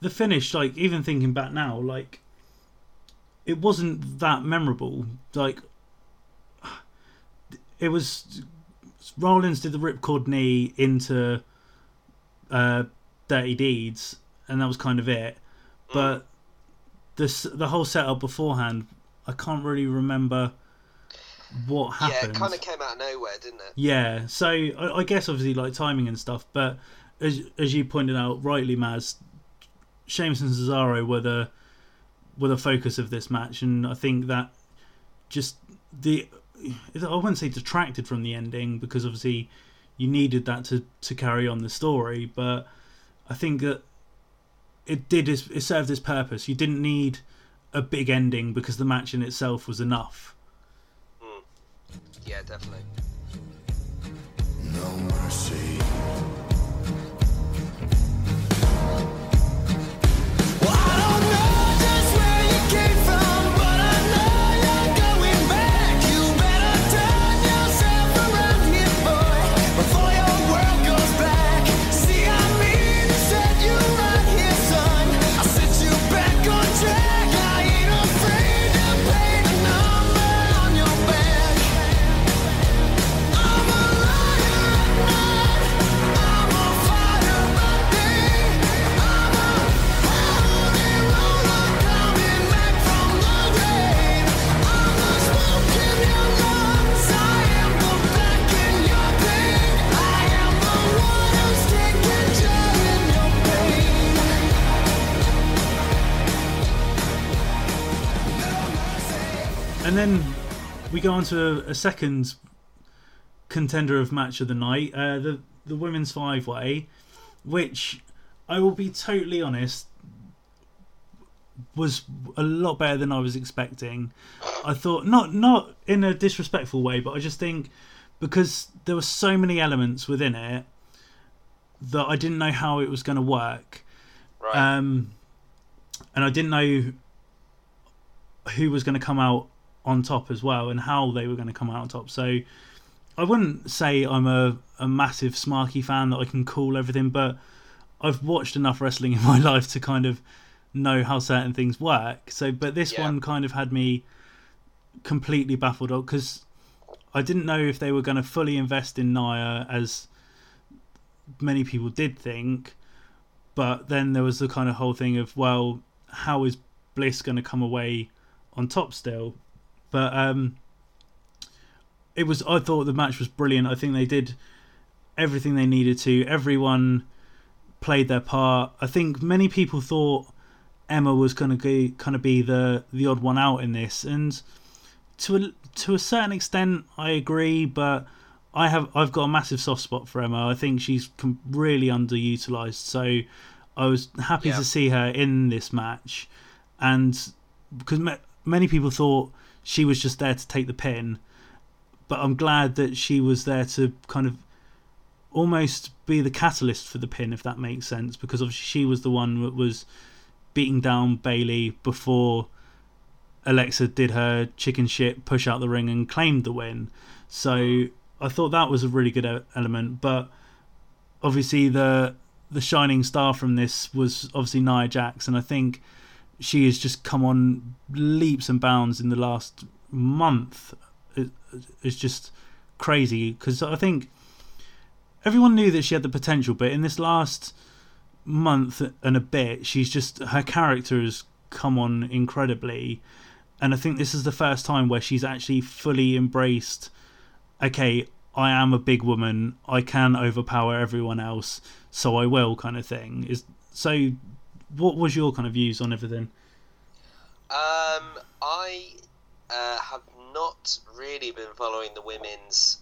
Speaker 1: the finish like even thinking back now like it wasn't that memorable like it was Rollins did the ripcord knee into uh dirty deeds and that was kind of it but this the whole setup beforehand I can't really remember what happened.
Speaker 2: Yeah, it kind of came out of nowhere, didn't it?
Speaker 1: yeah, so I, I guess obviously like timing and stuff, but as as you pointed out rightly, Maz, Sheamus and Cesaro were the were the focus of this match, and I think that just the I wouldn't say detracted from the ending because obviously you needed that to to carry on the story, but I think that it did it served its purpose. You didn't need a big ending because the match in itself was enough. Hmm.
Speaker 2: Yeah, definitely.
Speaker 3: No mercy.
Speaker 1: And then we go on to a, a second contender of match of the night, uh, the the women's five way, which I will be totally honest was a lot better than I was expecting. I thought not not in a disrespectful way, but I just think because there were so many elements within it that I didn't know how it was going to work.
Speaker 2: Right.
Speaker 1: Um, and I didn't know who was going to come out on top as well and how they were going to come out on top. So I wouldn't say I'm a, a massive Smarky fan that I can call everything, but I've watched enough wrestling in my life to kind of know how certain things work. So, but this
Speaker 2: Yeah.
Speaker 1: one kind of had me completely baffled because I didn't know if they were going to fully invest in Nia as many people did think. But then there was the kind of whole thing of, well, how is Bliss going to come away on top still? But um, it was. I thought the match was brilliant. I think they did everything they needed to. Everyone played their part. I think many people thought Emma was going to be kind of be the the odd one out in this, and to a, to a certain extent, I agree. But I have I've got a massive soft spot for Emma. I think she's really underutilized. So I was happy
Speaker 2: Yeah.
Speaker 1: to see her in this match, and because ma- many people thought she was just there to take the pin, but I'm glad that she was there to kind of almost be the catalyst for the pin, if that makes sense, because obviously she was the one that was beating down Bayley before Alexa did her chicken shit push out the ring and claimed the win. So I thought that was a really good element, but obviously the the shining star from this was obviously Nia Jax, and I think she has just come on leaps and bounds in the last month. It, it's just crazy because I think everyone knew that she had the potential, but in this last month and a bit, she's just her character has come on incredibly, and I think this is the first time where she's actually fully embraced. Okay, I am a big woman. I can overpower everyone else, so I will, kind of thing. Is so. What was your kind of views on everything?
Speaker 2: Um, I uh, have not really been following the women's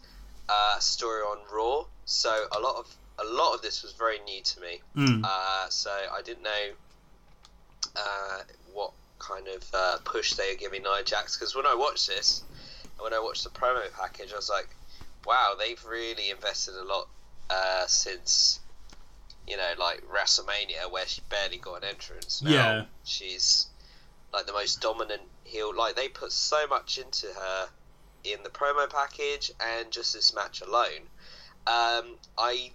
Speaker 2: uh, story on Raw, so a lot of a lot of this was very new to me.
Speaker 1: Mm.
Speaker 2: Uh, so I didn't know uh, what kind of uh, push they are giving Nia Jax. Because when I watched this, when I watched the promo package, I was like, wow, they've really invested a lot uh, since you know, like WrestleMania, where she barely got an entrance. Now
Speaker 1: Yeah.
Speaker 2: she's like the most dominant heel. Like they put so much into her in the promo package and just this match alone. Um, I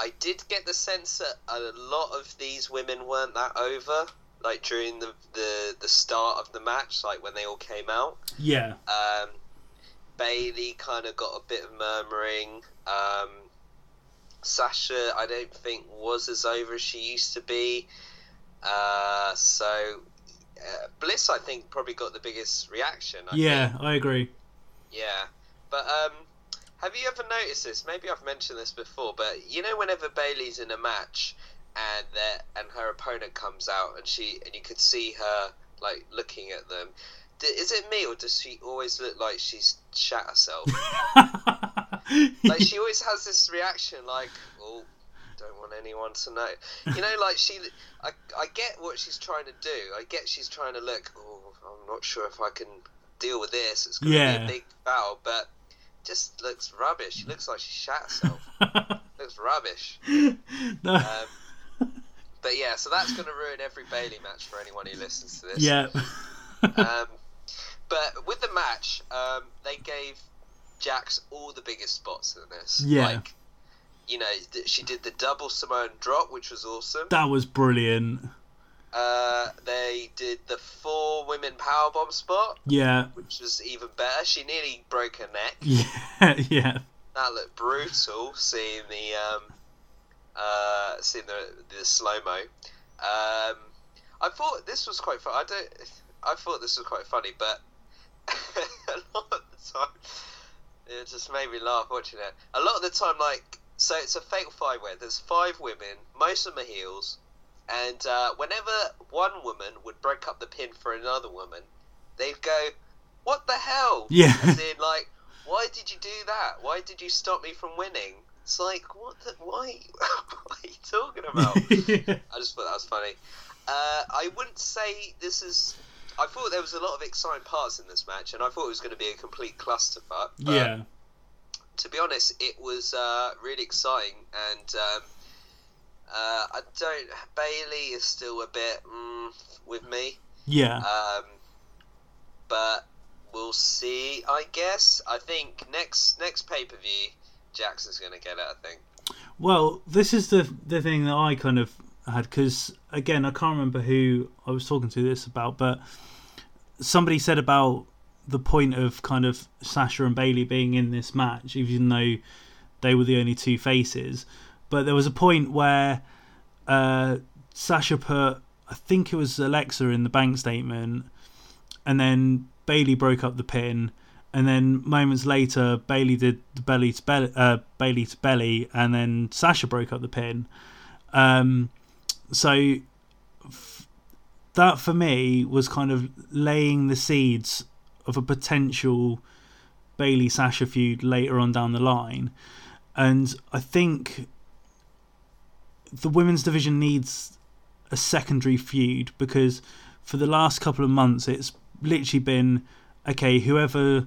Speaker 2: I did get the sense that a lot of these women weren't that over. Like during the, the, the start of the match, like when they all came out,
Speaker 1: Yeah.
Speaker 2: um, Bayley kind of got a bit of murmuring. Um, Sasha, I don't think was as over as she used to be. Uh, so uh, Bliss, I think, probably got the biggest reaction. I
Speaker 1: yeah,
Speaker 2: think.
Speaker 1: I agree.
Speaker 2: yeah. But um, have you ever noticed this? Maybe I've mentioned this before, but you know, whenever Bayley's in a match and and her opponent comes out and she and you could see her like looking at them. D- Is it me or does she always look like she's shat herself? like she always has this reaction like oh don't want anyone to know. You know like she I, I get what she's trying to do. I get she's trying to look oh i'm not sure if i can deal with this. It's gonna be
Speaker 1: Yeah.
Speaker 2: a big foul but just looks rubbish. She looks like she shat herself. Looks rubbish.
Speaker 1: No.
Speaker 2: um, but yeah so that's gonna ruin every bayley match for anyone who listens to this.
Speaker 1: Yeah.
Speaker 2: um, but with the match, um, they gave Jax all the biggest spots in this.
Speaker 1: Yeah.
Speaker 2: Like, you know, th- she did the double Samoan drop, which was awesome.
Speaker 1: that was brilliant.
Speaker 2: Uh, they did the four women powerbomb spot,
Speaker 1: Yeah.
Speaker 2: which was even better. She nearly broke her neck.
Speaker 1: Yeah. Yeah.
Speaker 2: That looked brutal. Seeing the um, uh, seeing the the slow mo. Um, I thought this was quite fun. I don't. I thought this was quite funny, but a lot of the time, it just made me laugh watching it. A lot of the time, like, so it's a fatal five way. There's five women. Most of them are heels, and uh, whenever one woman would break up the pin for another woman, they'd go, "What the hell?"
Speaker 1: Yeah.
Speaker 2: As in, like, why did you do that? Why did you stop me from winning? It's like, what? The, why? what are you talking about? I just thought that was funny. Uh, I wouldn't say this is. I thought there was a lot of exciting parts in this match, and I thought it was going to be a complete clusterfuck. But
Speaker 1: yeah.
Speaker 2: To be honest, it was uh, really exciting, and um, uh, I don't. Bayley is still a bit mm, with me.
Speaker 1: Yeah.
Speaker 2: Um, but we'll see. I guess. I think next next pay per view, Jackson's going to get it. I think.
Speaker 1: Well, this is the the thing that I kind of had because again I can't remember who I was talking to this about, but somebody said about the point of kind of Sasha and Bayley being in this match, even though they were the only two faces. But there was a point where uh, Sasha put, I think it was Alexa in the bank statement, and then Bayley broke up the pin, and then moments later Bayley did the belly to belly, uh, Bayley to belly, and then Sasha broke up the pin. Um, so that for me was kind of laying the seeds of a potential Bayley Sasha feud later on down the line, and I think the women's division needs a secondary feud because for the last couple of months it's literally been okay whoever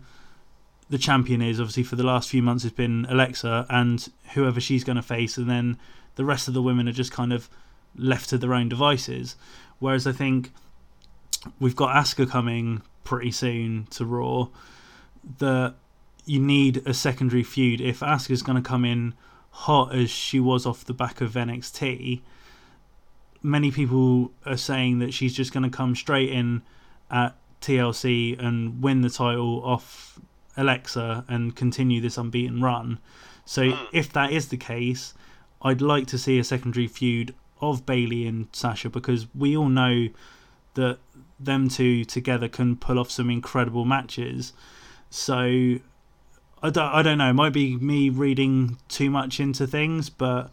Speaker 1: the champion is obviously for the last few months it's been Alexa and whoever she's going to face and then the rest of the women are just kind of left to their own devices. Whereas I think we've got Asuka coming pretty soon to Raw that you need a secondary feud. If Asuka's going to come in hot as she was off the back of NXT many people are saying that she's just going to come straight in at TLC and win the title off Alexa and continue this unbeaten run. So hmm. if that is the case, I'd like to see a secondary feud of Bayley and Sasha because we all know that them two together can pull off some incredible matches. So I don't, I don't know. It might be me reading too much into things, but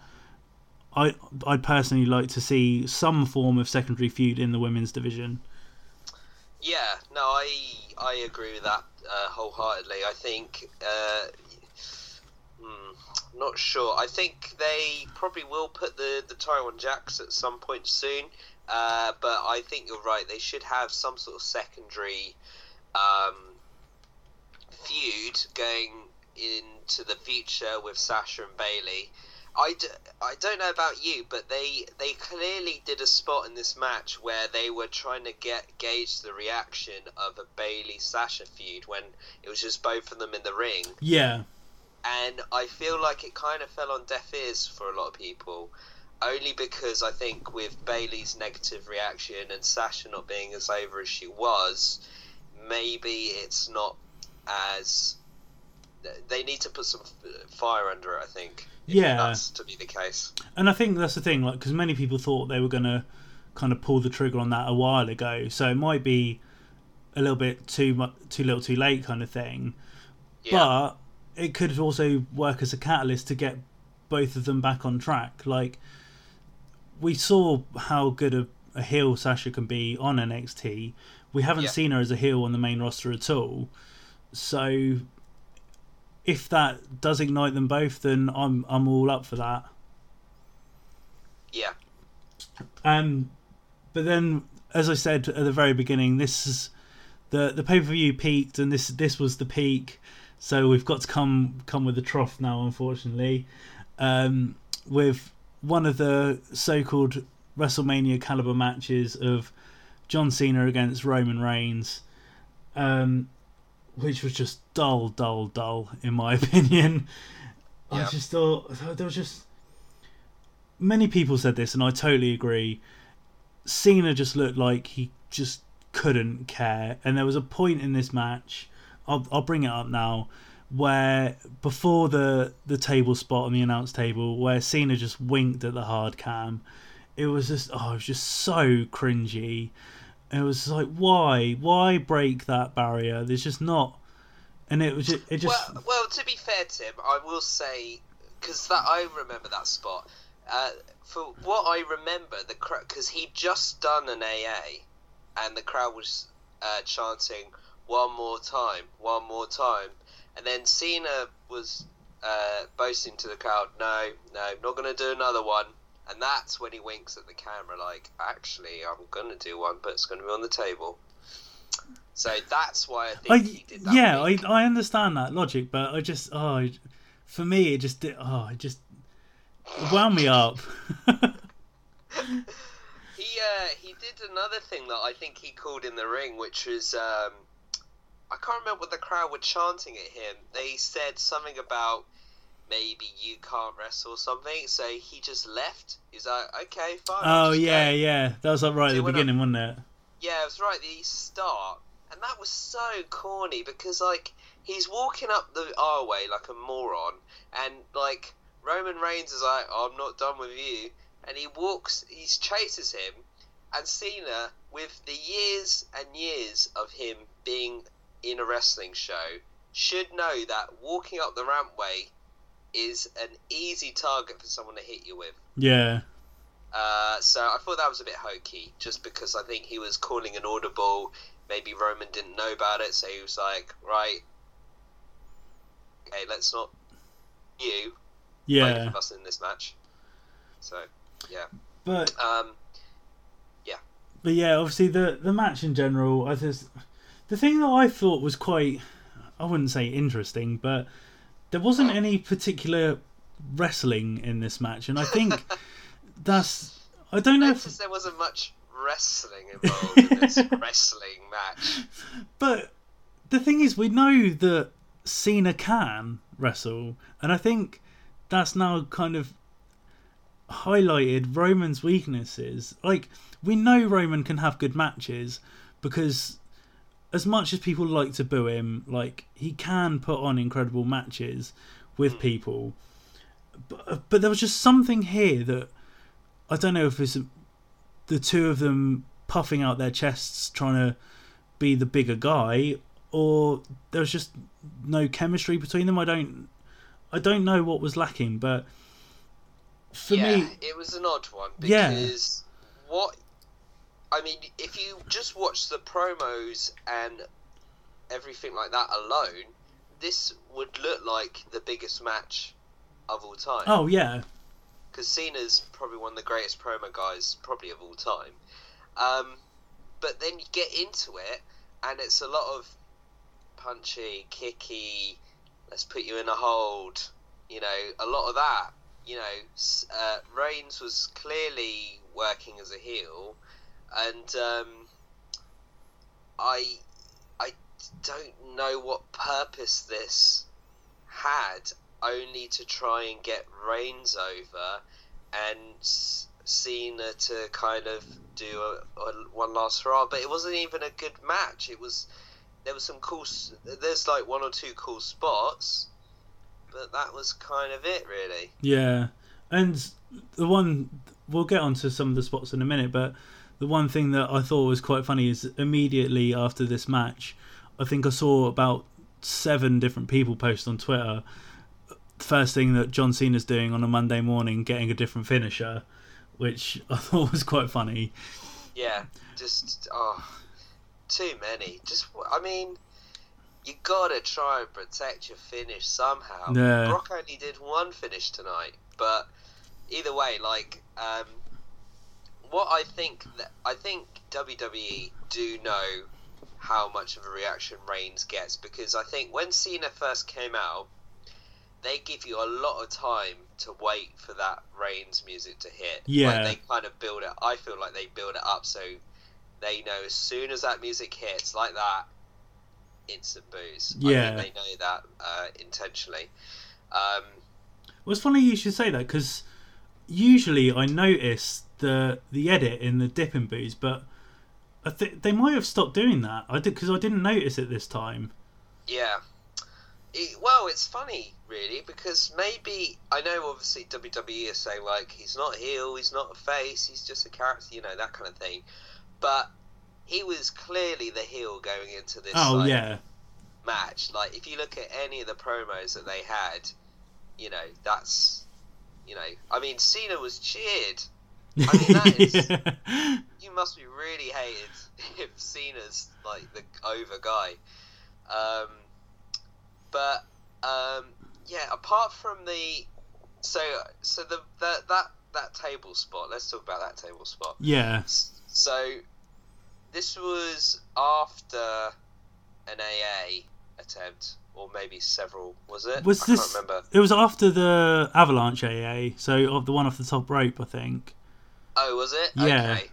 Speaker 1: I I'd personally like to see some form of secondary feud in the women's division.
Speaker 2: Yeah, no, I I agree with that uh, wholeheartedly. I think, uh, hmm, not sure. I think they probably will put the the title Jax at some point soon. Uh, but I think you're right. They should have some sort of secondary um, feud going into the future with Sasha and Bayley. I, d- I don't know about you, but they they clearly did a spot in this match where they were trying to get gauge the reaction of a Bayley Sasha feud when it was just both of them in the ring
Speaker 1: Yeah.
Speaker 2: And I feel like it kind of fell on deaf ears for a lot of people, only because I think with Bayley's negative reaction and Sasha not being as over as she was, maybe it's not as. They need to put some fire under it. I think.
Speaker 1: Yeah.
Speaker 2: that's to be the case.
Speaker 1: And I think that's the thing, like, because many people thought they were going to kind of pull the trigger on that a while ago. So it might be a little bit too much, too little, too late kind of thing.
Speaker 2: Yeah.
Speaker 1: But it could also work as a catalyst to get both of them back on track. Like we saw how good a, a heel Sasha can be on NXT. We haven't
Speaker 2: Yeah.
Speaker 1: seen her as a heel on the main roster at all. So if that does ignite them both, then I'm I'm all up for that.
Speaker 2: yeah.
Speaker 1: Um, but then, as I said at the very beginning, this is the the pay per view peaked, and this this was the peak. So we've got to come come with the trough now, unfortunately, um, with one of the so-called WrestleMania caliber matches of John Cena against Roman Reigns, um, which was just dull, dull, dull in my opinion. I just thought there was just many people said this, and I totally agree. Cena just looked like he just couldn't care, and there was a point in this match. I'll I'll bring it up now, where before the the table spot on the announce table, where Cena just winked at the hard cam. It was just oh, it was just so cringy. It was like why why break that barrier? There's just not, and it was just, it just
Speaker 2: well, well, to be fair, Tim, I will say because that I remember that spot. Uh, for what I remember, the because he'd just done an AA, and the crowd was uh, chanting "one more time, one more time," and then Cena was uh, boasting to the crowd, "No, no, not going to do another one." And that's when he winks at the camera, like, "Actually, I'm going to do one, but it's going to be on the table." So that's why I think
Speaker 1: I,
Speaker 2: he did that.
Speaker 1: yeah. I, I understand that logic, but I just oh, for me it just did oh, it just wound me up.
Speaker 2: He uh, he did another thing that I think he called in the ring, which was um, I can't remember what the crowd were chanting at him. They said something about maybe you can't wrestle or something. So he just left. He's like, okay, fine.
Speaker 1: Oh yeah,
Speaker 2: go."
Speaker 1: yeah, that was like right at the beginning, wasn't it?
Speaker 2: Yeah, it was right at the start, and that was so corny because like he's walking up the aisle like a moron, and like Roman Reigns is like, "I'm not done with you," and he walks, he chases him, and Cena, with the years and years of him being in a wrestling show, should know that walking up the rampway is an easy target for someone to hit you with.
Speaker 1: Yeah,
Speaker 2: Uh, so I thought that was a bit hokey, just because I think he was calling an audible. Maybe Roman didn't know about it, so he was like, "Right, okay, let's not you both
Speaker 1: yeah,
Speaker 2: of us in this match." So yeah,
Speaker 1: but
Speaker 2: um, yeah,
Speaker 1: but yeah, obviously the the match in general, I just the thing that I thought was quite, I wouldn't say interesting, but there wasn't any particular wrestling in this match, and I think that's I don't know if
Speaker 2: there wasn't much wrestling involved in this wrestling match.
Speaker 1: But the thing is, we know that Cena can wrestle, and I think that's now kind of highlighted Roman's weaknesses. Like, we know Roman can have good matches because, as much as people like to boo him, like, he can put on incredible matches with hmm. people. But, uh, but there was just something here that I don't know if it's the two of them puffing out their chests trying to be the bigger guy or there was just no chemistry between them i don't i don't know what was lacking but for
Speaker 2: yeah,
Speaker 1: me
Speaker 2: it was an odd one
Speaker 1: Yeah.
Speaker 2: what I mean, if you just watch the promos and everything like that alone, this would look like the biggest match of all time.
Speaker 1: oh yeah
Speaker 2: because Cena's probably one of the greatest promo guys, probably of all time. Um, but then you get into it, and it's a lot of punchy, kicky. Let's put you in a hold. You know, a lot of that. You know, uh, Reigns was clearly working as a heel, and um, I, I don't know what purpose this had, only to try and get Reigns over, and Cena to kind of do a, a one last hurrah. But it wasn't even a good match. It was there was some cool. There's like one or two cool spots, but that was kind of it, really.
Speaker 1: Yeah, and the one we'll get onto some of the spots in a minute, but the one thing that I thought was quite funny is immediately after this match, I think I saw about seven different people post on Twitter. First thing that John Cena's doing on a Monday morning, getting a different finisher, which I thought was quite funny.
Speaker 2: Yeah, just oh, too many. Just I mean, you gotta try and protect your finish somehow.
Speaker 1: Yeah.
Speaker 2: Brock only did one finish tonight, but either way, like um, what I think that I think WWE do know how much of a reaction Reigns gets because I think when Cena first came out, they give you a lot of time to wait for that Reigns music to hit.
Speaker 1: Yeah.
Speaker 2: like they kind of build it. I feel like they build it up so they know as soon as that music hits like that, instant boos. I
Speaker 1: Yeah.
Speaker 2: they know that uh, intentionally. Um,
Speaker 1: Well, it's funny you should say that because usually I notice the the edit in the dipping boos, but I think they might have stopped doing that. I did because I didn't notice it this time.
Speaker 2: Yeah. It, well, it's funny, really, because maybe I know obviously WWE is saying like he's not a heel, he's not a face, he's just a character, you know that kind of thing. But he was clearly the heel going into this
Speaker 1: oh
Speaker 2: like,
Speaker 1: yeah,
Speaker 2: match. Like if you look at any of the promos that they had, you know that's, you know, I mean Cena was cheered. I mean, that is-
Speaker 1: Yeah.
Speaker 2: You must be really hated if seen as like the over guy. Um, but um, yeah, apart from the so so the, the that that table spot. Let's talk about that table spot.
Speaker 1: yeah.
Speaker 2: So this was after an AA attempt, or maybe several. Was it?
Speaker 1: Was
Speaker 2: I
Speaker 1: this?
Speaker 2: can't remember.
Speaker 1: It was after the Avalanche AA, so of the one off the top rope, I think.
Speaker 2: Oh, was it?
Speaker 1: Yeah.
Speaker 2: Okay.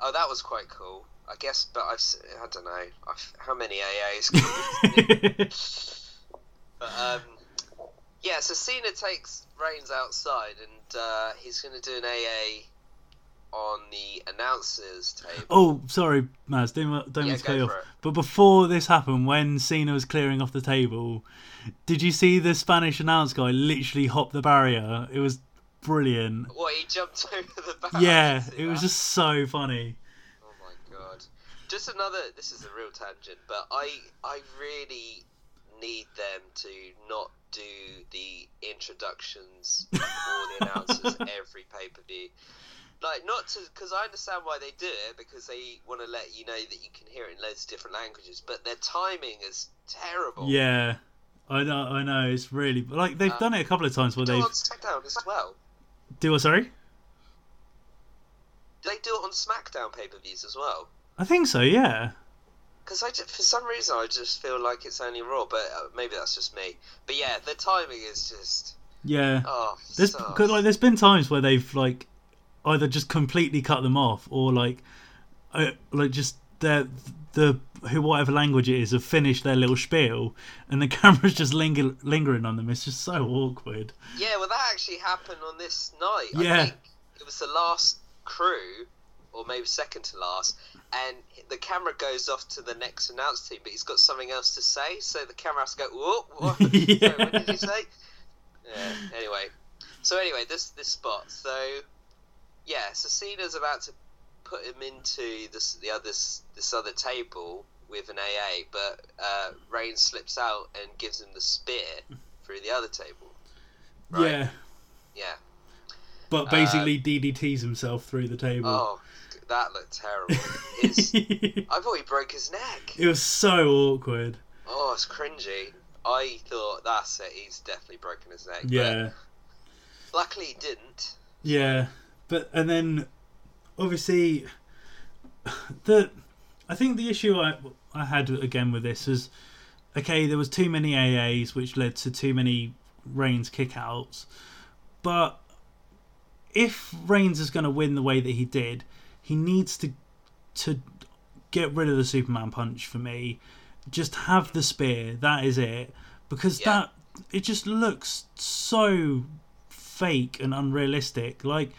Speaker 2: Oh, that was quite cool. I guess, but I've I don't know I've, how many AAs. But um, yeah, so Cena takes Reigns outside, and uh, he's going to do an AA on the announcers table.
Speaker 1: oh, sorry, Maz, don't, don't
Speaker 2: Yeah,
Speaker 1: to cut you off.
Speaker 2: it.
Speaker 1: But before this happened, when Cena was clearing off the table, did you see the Spanish announce guy literally hop the barrier? It was brilliant.
Speaker 2: What he jumped over the back.
Speaker 1: Yeah, it was
Speaker 2: that.
Speaker 1: just so funny.
Speaker 2: Oh my god! Just another. This is a real tangent, but I I really need them to not do the introductions or the announcers every pay per view. Like not to because I understand why they do it because they want to let you know that you can hear it in loads of different languages, but their timing is terrible.
Speaker 1: Yeah, I know. I know. It's really like they've
Speaker 2: Uh,
Speaker 1: done it a couple of times where they've
Speaker 2: it on SmackDown as well.
Speaker 1: Do. What, sorry, Do
Speaker 2: They do it on SmackDown pay per views as well.
Speaker 1: I think so. Yeah.
Speaker 2: Because I ju- for some reason I just feel like it's only Raw, but uh, maybe that's just me. But yeah, the timing is just
Speaker 1: Yeah.
Speaker 2: oh.
Speaker 1: There's
Speaker 2: so-
Speaker 1: cause, like there's been times where they've like either just completely cut them off or like uh, like just the the who whatever language it is have finished their little spiel and the camera's just linger, lingering on them. It's just so awkward.
Speaker 2: yeah, well that actually happened on this night.
Speaker 1: Yeah.
Speaker 2: I think it was the last crew, or maybe second to last, and the camera goes off to the next announce team, but he's got something else to say, so the camera has to go. Whoa, what?
Speaker 1: Yeah.
Speaker 2: Sorry, what did you say? Yeah. Anyway, so anyway, this this spot. So yeah, so Cena's about to put him into this the other this other table with an AA, but uh, Reigns slips out and gives him the spear through the other table. Right.
Speaker 1: Yeah.
Speaker 2: Yeah.
Speaker 1: But basically DDTs himself through the table.
Speaker 2: Oh, that looked terrible. I thought he broke his neck.
Speaker 1: It was so awkward.
Speaker 2: Oh, it's cringy. I thought that's it. He's definitely broken his neck.
Speaker 1: Yeah.
Speaker 2: luckily he didn't.
Speaker 1: Yeah, but and then obviously the I think the issue I I had again with this is okay, there was too many AAs which led to too many Reigns kickouts, but if Reigns is going to win the way that he did, he needs to to get rid of the Superman punch for me. Just have the spear. That is it. Because
Speaker 2: Yeah.
Speaker 1: that it just looks so fake and unrealistic. Like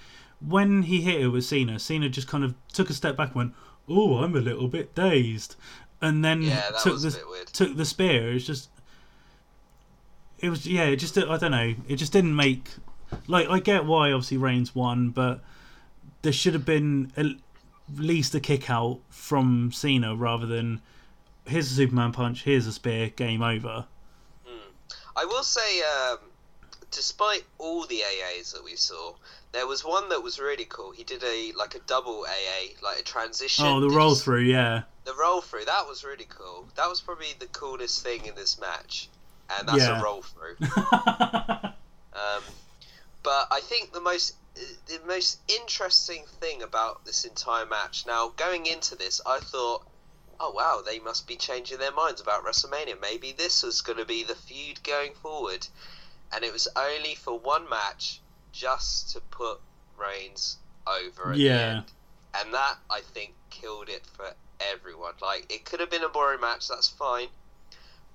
Speaker 1: when he hit it with Cena, Cena just kind of took a step back and went, "Oh, I'm a little bit dazed," and then
Speaker 2: Yeah,
Speaker 1: took the
Speaker 2: a bit weird.
Speaker 1: took the spear. It was just, it was yeah. It just I don't know. It just didn't make like I get why obviously Reigns won, but there should have been at least a kick out from Cena rather than here's a Superman punch, here's a spear, game over.
Speaker 2: I will say, um, despite all the AAs that we saw, there was one that was really cool. He did a like a double AA, like a transition.
Speaker 1: Oh, the roll through, yeah,
Speaker 2: The roll through. That was really cool. That was probably the coolest thing in this match, and that's
Speaker 1: Yeah.
Speaker 2: a roll through. Um, but I think the most the most interesting thing about this entire match. Now, going into this, I thought, oh wow, they must be changing their minds about WrestleMania. Maybe this was going to be the feud going forward, and it was only for one match, just to put Reigns over at the
Speaker 1: Yeah.
Speaker 2: end, and that I think killed it for everyone. Like it could have been a boring match, that's fine,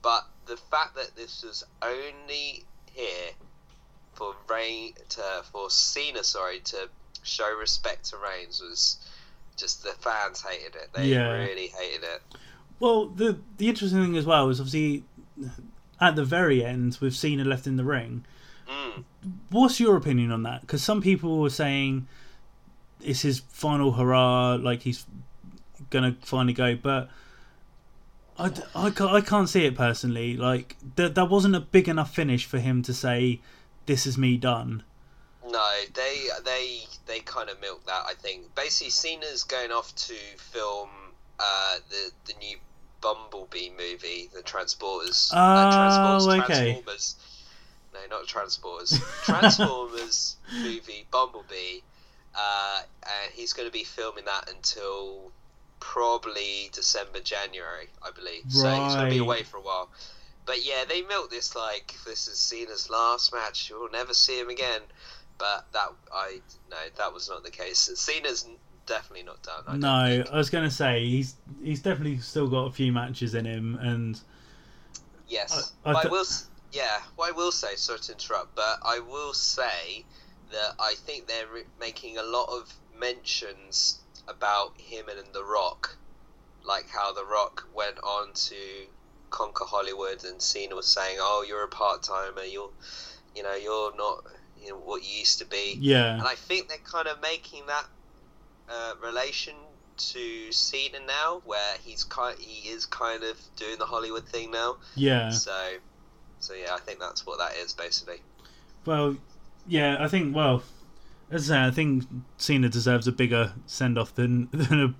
Speaker 2: but the fact that this was only here for Reign to for Cena, sorry, to show respect to Reigns was just the fans hated it. They
Speaker 1: Yeah.
Speaker 2: really hated it.
Speaker 1: Well, the the interesting thing as well is obviously at the very end with Cena left in the ring.
Speaker 2: Mm.
Speaker 1: What's your opinion on that? Because some people were saying it's his final hurrah, like he's gonna finally go, but I, I, ca- I can't see it personally. Like that that wasn't a big enough finish for him to say, "This is me done."
Speaker 2: No, they they they kind of milk that. I think basically Cena's going off to film uh, the the new Bumblebee movie, the Transporters.
Speaker 1: Oh,
Speaker 2: uh, Transporters,
Speaker 1: okay.
Speaker 2: Transformers. No, not Transporters. Transformers movie Bumblebee. Uh, and he's going to be filming that until probably December, January, I believe. So he's going to be away for a while. But yeah, they milked this like this is Cena's last match. You'll never see him again. But that I no, that was not the case. Cena's definitely not done. I
Speaker 1: no. I was gonna say he's he's definitely still got a few matches in him, and
Speaker 2: Yes,
Speaker 1: I- I th-
Speaker 2: will. Yeah, what I will say. Sorry to interrupt, but I will say that I think they're re- making a lot of mentions about him and The Rock, like how The Rock went on to conquer Hollywood, and Cena was saying, "Oh, you're a part timer. You're, you know, you're not, you know, what you used to be."
Speaker 1: yeah,
Speaker 2: And I think they're kind of making that uh, relation to Cena now, where he's kind, he is kind of doing the Hollywood thing now.
Speaker 1: yeah.
Speaker 2: So, so yeah, I think that's what that is basically.
Speaker 1: Well, yeah, I think. Well, as I say, I think Cena deserves a bigger send off than than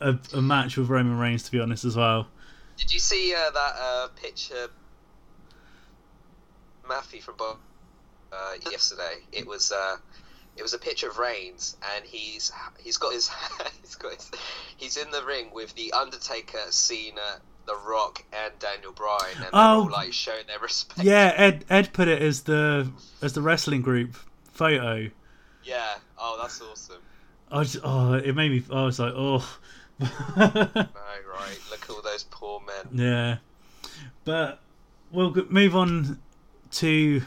Speaker 1: a, a a match with Roman Reigns. To be honest, as well.
Speaker 2: Did you see uh, that uh, picture, Matthew from Bob, uh, yesterday? It was uh, it was a picture of Reigns, and he's he's got his he's got his, he's in the ring with the Undertaker, Cena, The Rock, and Daniel Bryan, and they're
Speaker 1: Oh.
Speaker 2: all like showing their respect.
Speaker 1: Yeah, Ed Ed put it as the as the wrestling group photo.
Speaker 2: Yeah. Oh, that's awesome.
Speaker 1: I just, oh, it made me. I was like, oh.
Speaker 2: No, right. Look at all those poor men.
Speaker 1: Yeah, but we'll move on to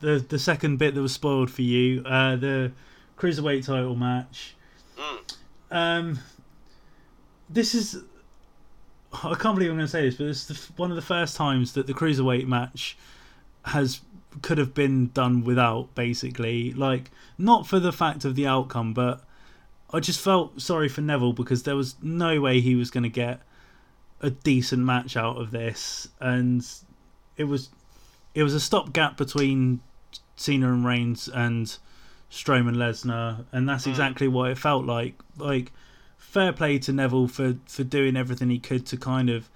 Speaker 1: the the second bit that was spoiled for you, uh, the cruiserweight title match.
Speaker 2: Mm.
Speaker 1: Um, this is I can't believe I'm going to say this, but it's the, one of the first times that the cruiserweight match has could have been done without basically like not for the fact of the outcome, but I just felt sorry for Neville because there was no way he was going to get a decent match out of this, and it was it was a stopgap between Cena and Reigns and Strowman Lesnar, and that's
Speaker 2: Mm.
Speaker 1: exactly what it felt like. Like fair play to Neville for for doing everything he could to kind of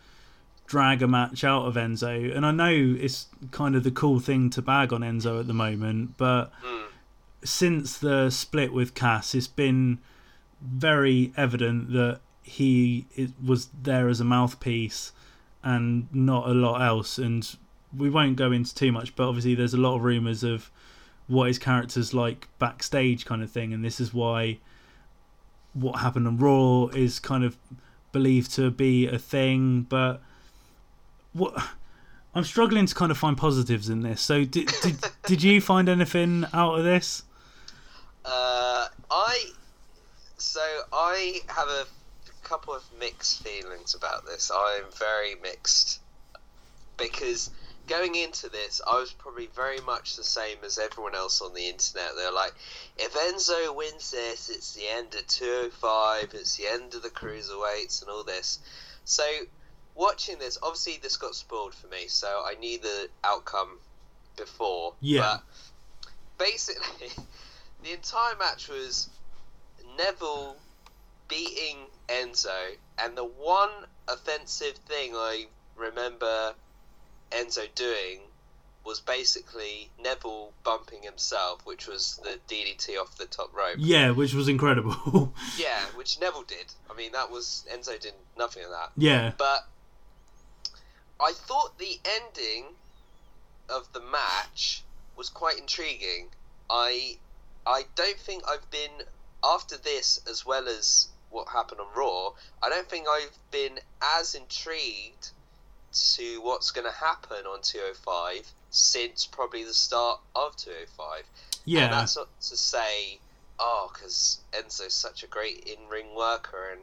Speaker 1: drag a match out of Enzo, and I know it's kind of the cool thing to bag on Enzo at the moment, but
Speaker 2: Mm.
Speaker 1: since the split with Cass, it's been very evident that he was there as a mouthpiece and not a lot else. And we won't go into too much, but obviously there's a lot of rumors of what his character's like backstage, kind of thing, and this is why what happened on Raw is kind of believed to be a thing, but what I'm struggling to kind of find positives in this. So did did, did you find anything out of this?
Speaker 2: Uh, I so I have a couple of mixed feelings about this. I'm very mixed because going into this, I was probably very much the same as everyone else on the internet. They're like, if Enzo wins this, it's the end of 205, it's the end of the cruiserweights, and all this. So, watching this, obviously, this got spoiled for me, so I knew the outcome before.
Speaker 1: Yeah.
Speaker 2: But basically, the entire match was Neville beating Enzo, and the one offensive thing I remember Enzo doing was basically Neville bumping himself, which was the DDT off the top rope.
Speaker 1: Yeah, which was incredible.
Speaker 2: Yeah, which Neville did. I mean, that was Enzo did nothing of that.
Speaker 1: yeah,
Speaker 2: But I thought the ending of the match was quite intriguing. I I don't think I've been after this as well as what happened on Raw. I don't think I've been as intrigued to what's going to happen on 205 since probably the start of 205.
Speaker 1: Yeah.
Speaker 2: And that's not to say, oh, because Enzo's such a great in-ring worker and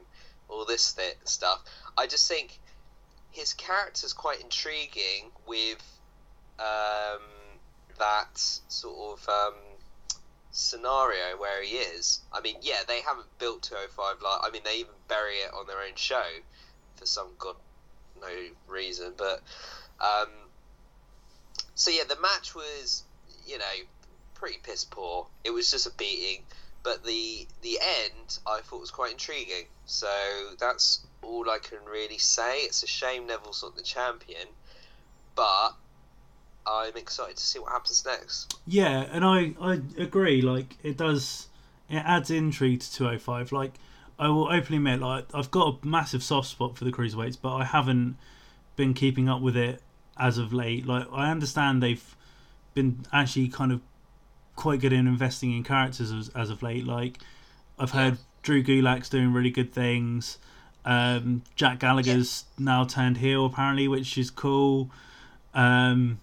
Speaker 2: all this th- stuff. I just think his character's quite intriguing with um, that sort of um, scenario where he is. I mean, yeah, they haven't built 205 like. I mean, they even bury it on their own show for some god no reason, but um, so yeah, the match was you know pretty piss poor. It was just a beating, but the the end I thought was quite intriguing. So that's all I can really say. It's a shame Neville's not the champion, but I'm excited to see what happens next.
Speaker 1: yeah, and I I agree. Like it does, it adds intrigue to 205. Like I will openly admit, like I've got a massive soft spot for the cruiserweights, but I haven't been keeping up with it as of late. Like I understand they've been actually kind of quite good in investing in characters as, as of late. Like I've heard Drew Gulak's doing really good things. Um, Jack Gallagher's now turned heel apparently, which is cool. Um,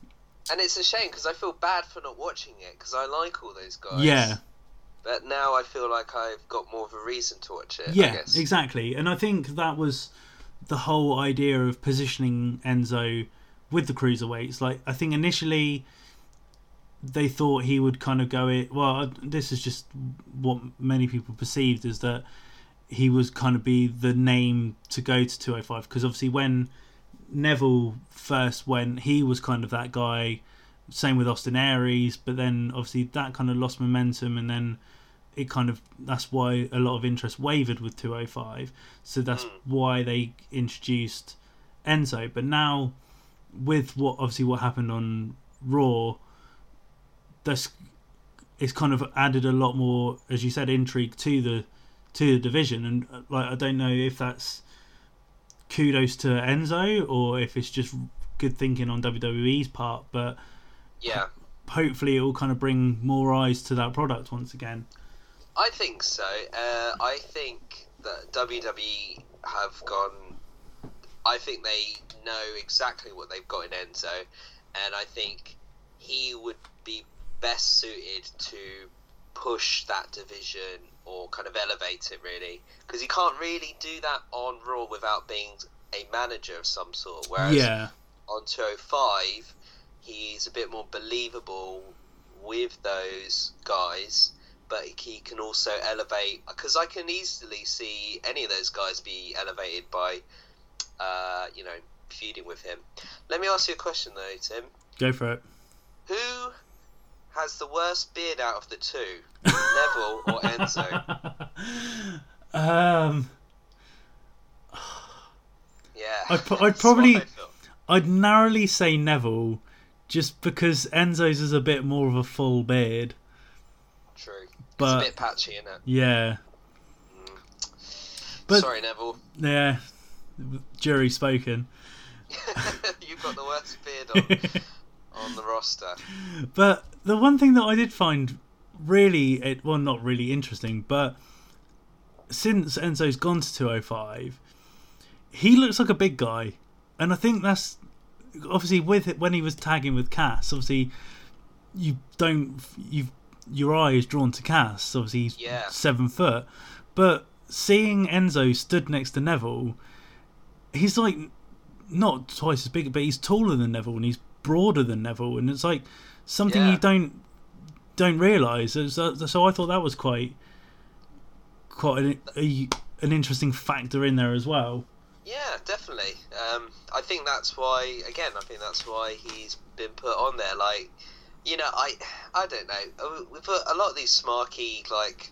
Speaker 2: And it's a shame because I feel bad for not watching it because I like all those guys.
Speaker 1: yeah,
Speaker 2: But now I feel like I've got more of a reason to watch it. I
Speaker 1: yeah,
Speaker 2: guess.
Speaker 1: exactly. And I think that was the whole idea of positioning Enzo with the cruiserweights. Like I think initially they thought he would kind of go it. Well, uh, this is just what many people perceived is that he was kind of be the name to go to 205 because obviously when Neville first went, he was kind of that guy. Same with Austin Aries, but then obviously that kind of lost momentum, and then it kind of that's why a lot of interest wavered with 205. So that's why they introduced Enzo. But now, with what obviously what happened on Raw, that's it's kind of added a lot more, as you said, intrigue to the to the division. And uh, like I don't know if that's kudos to Enzo or if it's just good thinking on WWE's part, but
Speaker 2: Yeah,
Speaker 1: hopefully it will kind of bring more eyes to that product once again.
Speaker 2: I think so. Uh, I think that WWE have gone. I think they know exactly what they've got in Enzo, and I think he would be best suited to push that division or kind of elevate it really because he can't really do that on Raw without being a manager of some sort. Whereas
Speaker 1: yeah,
Speaker 2: on 205, he's a bit more believable with those guys, but he can also elevate. Because I can easily see any of those guys be elevated by, uh, you know, feuding with him. Let me ask you a question though, Tim.
Speaker 1: go for it.
Speaker 2: Who has the worst beard out of the two, Neville or Enzo?
Speaker 1: um,
Speaker 2: Yeah,
Speaker 1: I'd I'd probably- I'd narrowly say Neville, just because Enzo's is a bit more of a full beard.
Speaker 2: True.
Speaker 1: But-
Speaker 2: it's a bit patchy, isn't it?
Speaker 1: Yeah. Mm. But
Speaker 2: Sorry, Neville.
Speaker 1: yeah, jury spoken.
Speaker 2: You've got the worst beard on, on the roster.
Speaker 1: But the one thing that I did find really, it, well, not really interesting, but since Enzo's gone to 205, he looks like a big guy. And I think that's obviously with it, when he was tagging with Cass, obviously you don't, you've, your eye is drawn to Cass. Obviously he's
Speaker 2: Yeah.
Speaker 1: seven foot. But seeing Enzo stood next to Neville, he's like not twice as big, but he's taller than Neville and he's broader than Neville, and it's like something
Speaker 2: Yeah.
Speaker 1: you don't don't realise. So, so I thought that was quite quite an, a, an interesting factor in there as well.
Speaker 2: Yeah, definitely. Um, I think that's why. Again, I think that's why he's been put on there. Like, you know, I, I don't know. Uh, We've got a lot of these smarky like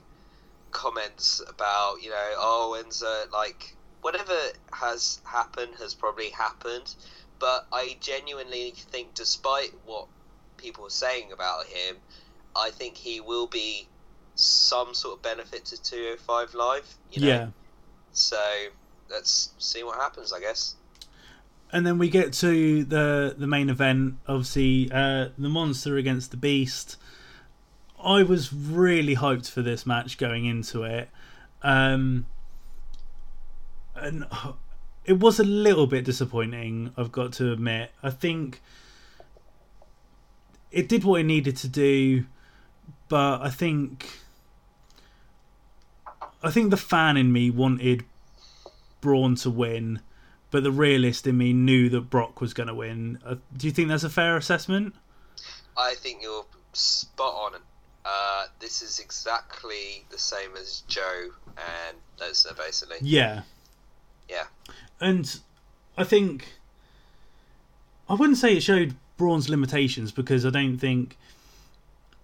Speaker 2: comments about, you know, oh, Enzo, like whatever has happened has probably happened. But I genuinely think, despite what people are saying about him, I think he will be some sort of benefit to 205 Live. You know?
Speaker 1: Yeah.
Speaker 2: So let's see what happens, I guess.
Speaker 1: And then we get to the the main event, obviously uh, the monster against the beast. I was really hyped for this match going into it, um, and it was a little bit disappointing. I've got to admit. I think it did what it needed to do, but I think I think the fan in me wanted Braun to win but the realist in me knew that Brock was going to win. Uh, do you think that's a fair assessment?
Speaker 2: I think you're spot on. Uh, this is exactly the same as Joe and Lesnar, basically.
Speaker 1: Yeah.
Speaker 2: Yeah.
Speaker 1: And I think I wouldn't say it showed Braun's limitations because I don't think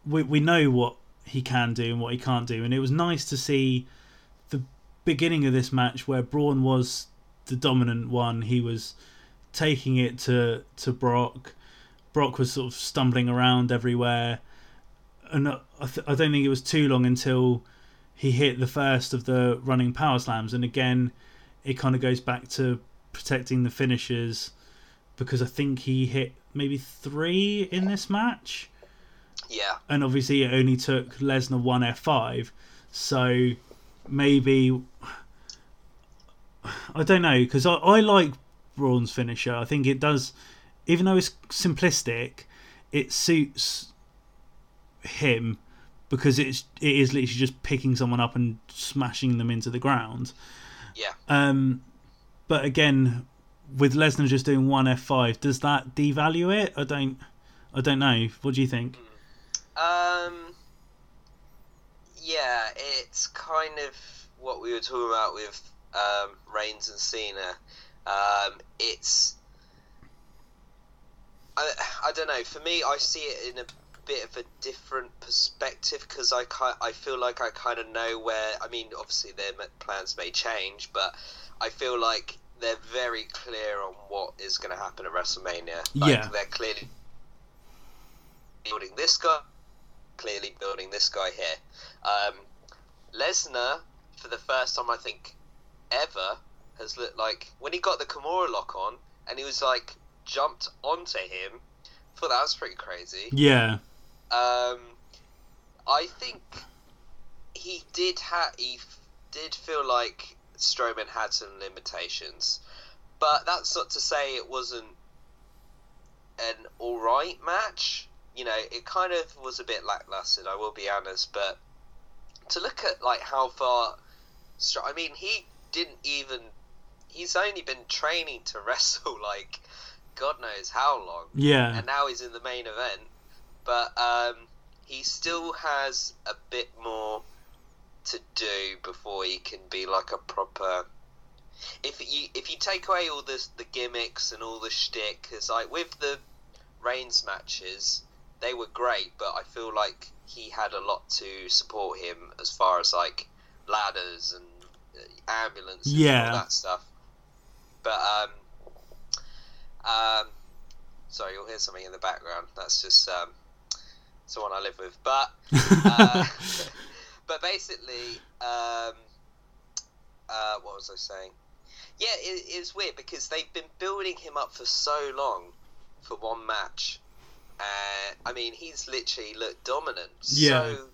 Speaker 1: we we know what he can do and what he can't do, and it was nice to see beginning of this match where Braun was the dominant one. He was taking it to to Brock. Brock was sort of stumbling around everywhere, and I, th- I don't think it was too long until he hit the first of the running power slams, and again, it kind of goes back to protecting the finishers because I think he hit maybe three in this match,
Speaker 2: Yeah.
Speaker 1: and obviously it only took Lesnar one F5, so maybe I don't know because I, I like Braun's finisher. I think it does, even though it's simplistic, it suits him because it's it is literally just picking someone up and smashing them into the ground.
Speaker 2: Yeah.
Speaker 1: Um, but again, with Lesnar just doing one F5, does that devalue it? I don't, I don't know. What do you think?
Speaker 2: Um. Yeah, it's kind of what we were talking about with um, Reigns and Cena. Um, it's. I, I don't know. For me, I see it in a bit of a different perspective because I I feel like I kind of know where. I mean, obviously their plans may change, but I feel like they're very clear on what is going to happen at WrestleMania. Like,
Speaker 1: Yeah.
Speaker 2: they're clearly building this guy, clearly building this guy here. Um, Lesnar, for the first time I think ever, has looked like when he got the Kimura lock on and he was like jumped onto him. I thought that was pretty crazy.
Speaker 1: Yeah,
Speaker 2: Um, I think he did ha- he f- did feel like Strowman had some limitations, but that's not to say it wasn't an all right match. You know, it kind of was a bit lackluster. I will be honest, but to look at like how far, I mean, he didn't even. He's only been training to wrestle like God knows how long
Speaker 1: yeah,
Speaker 2: and now he's in the main event. But um, he still has a bit more to do before he can be like a proper. If you if you take away all this the gimmicks and all the shtick, because like with the Reigns matches, they were great, but I feel like he had a lot to support him as far as like ladders and uh, ambulances and
Speaker 1: Yeah.
Speaker 2: all that stuff. But um, um, sorry, you'll hear something in the background. That's just um, someone I live with. But uh, but basically, um, uh, what was I saying? Yeah, it, it's weird because they've been building him up for so long for one match. Uh, I mean, he's literally looked dominant.
Speaker 1: Yeah.
Speaker 2: So,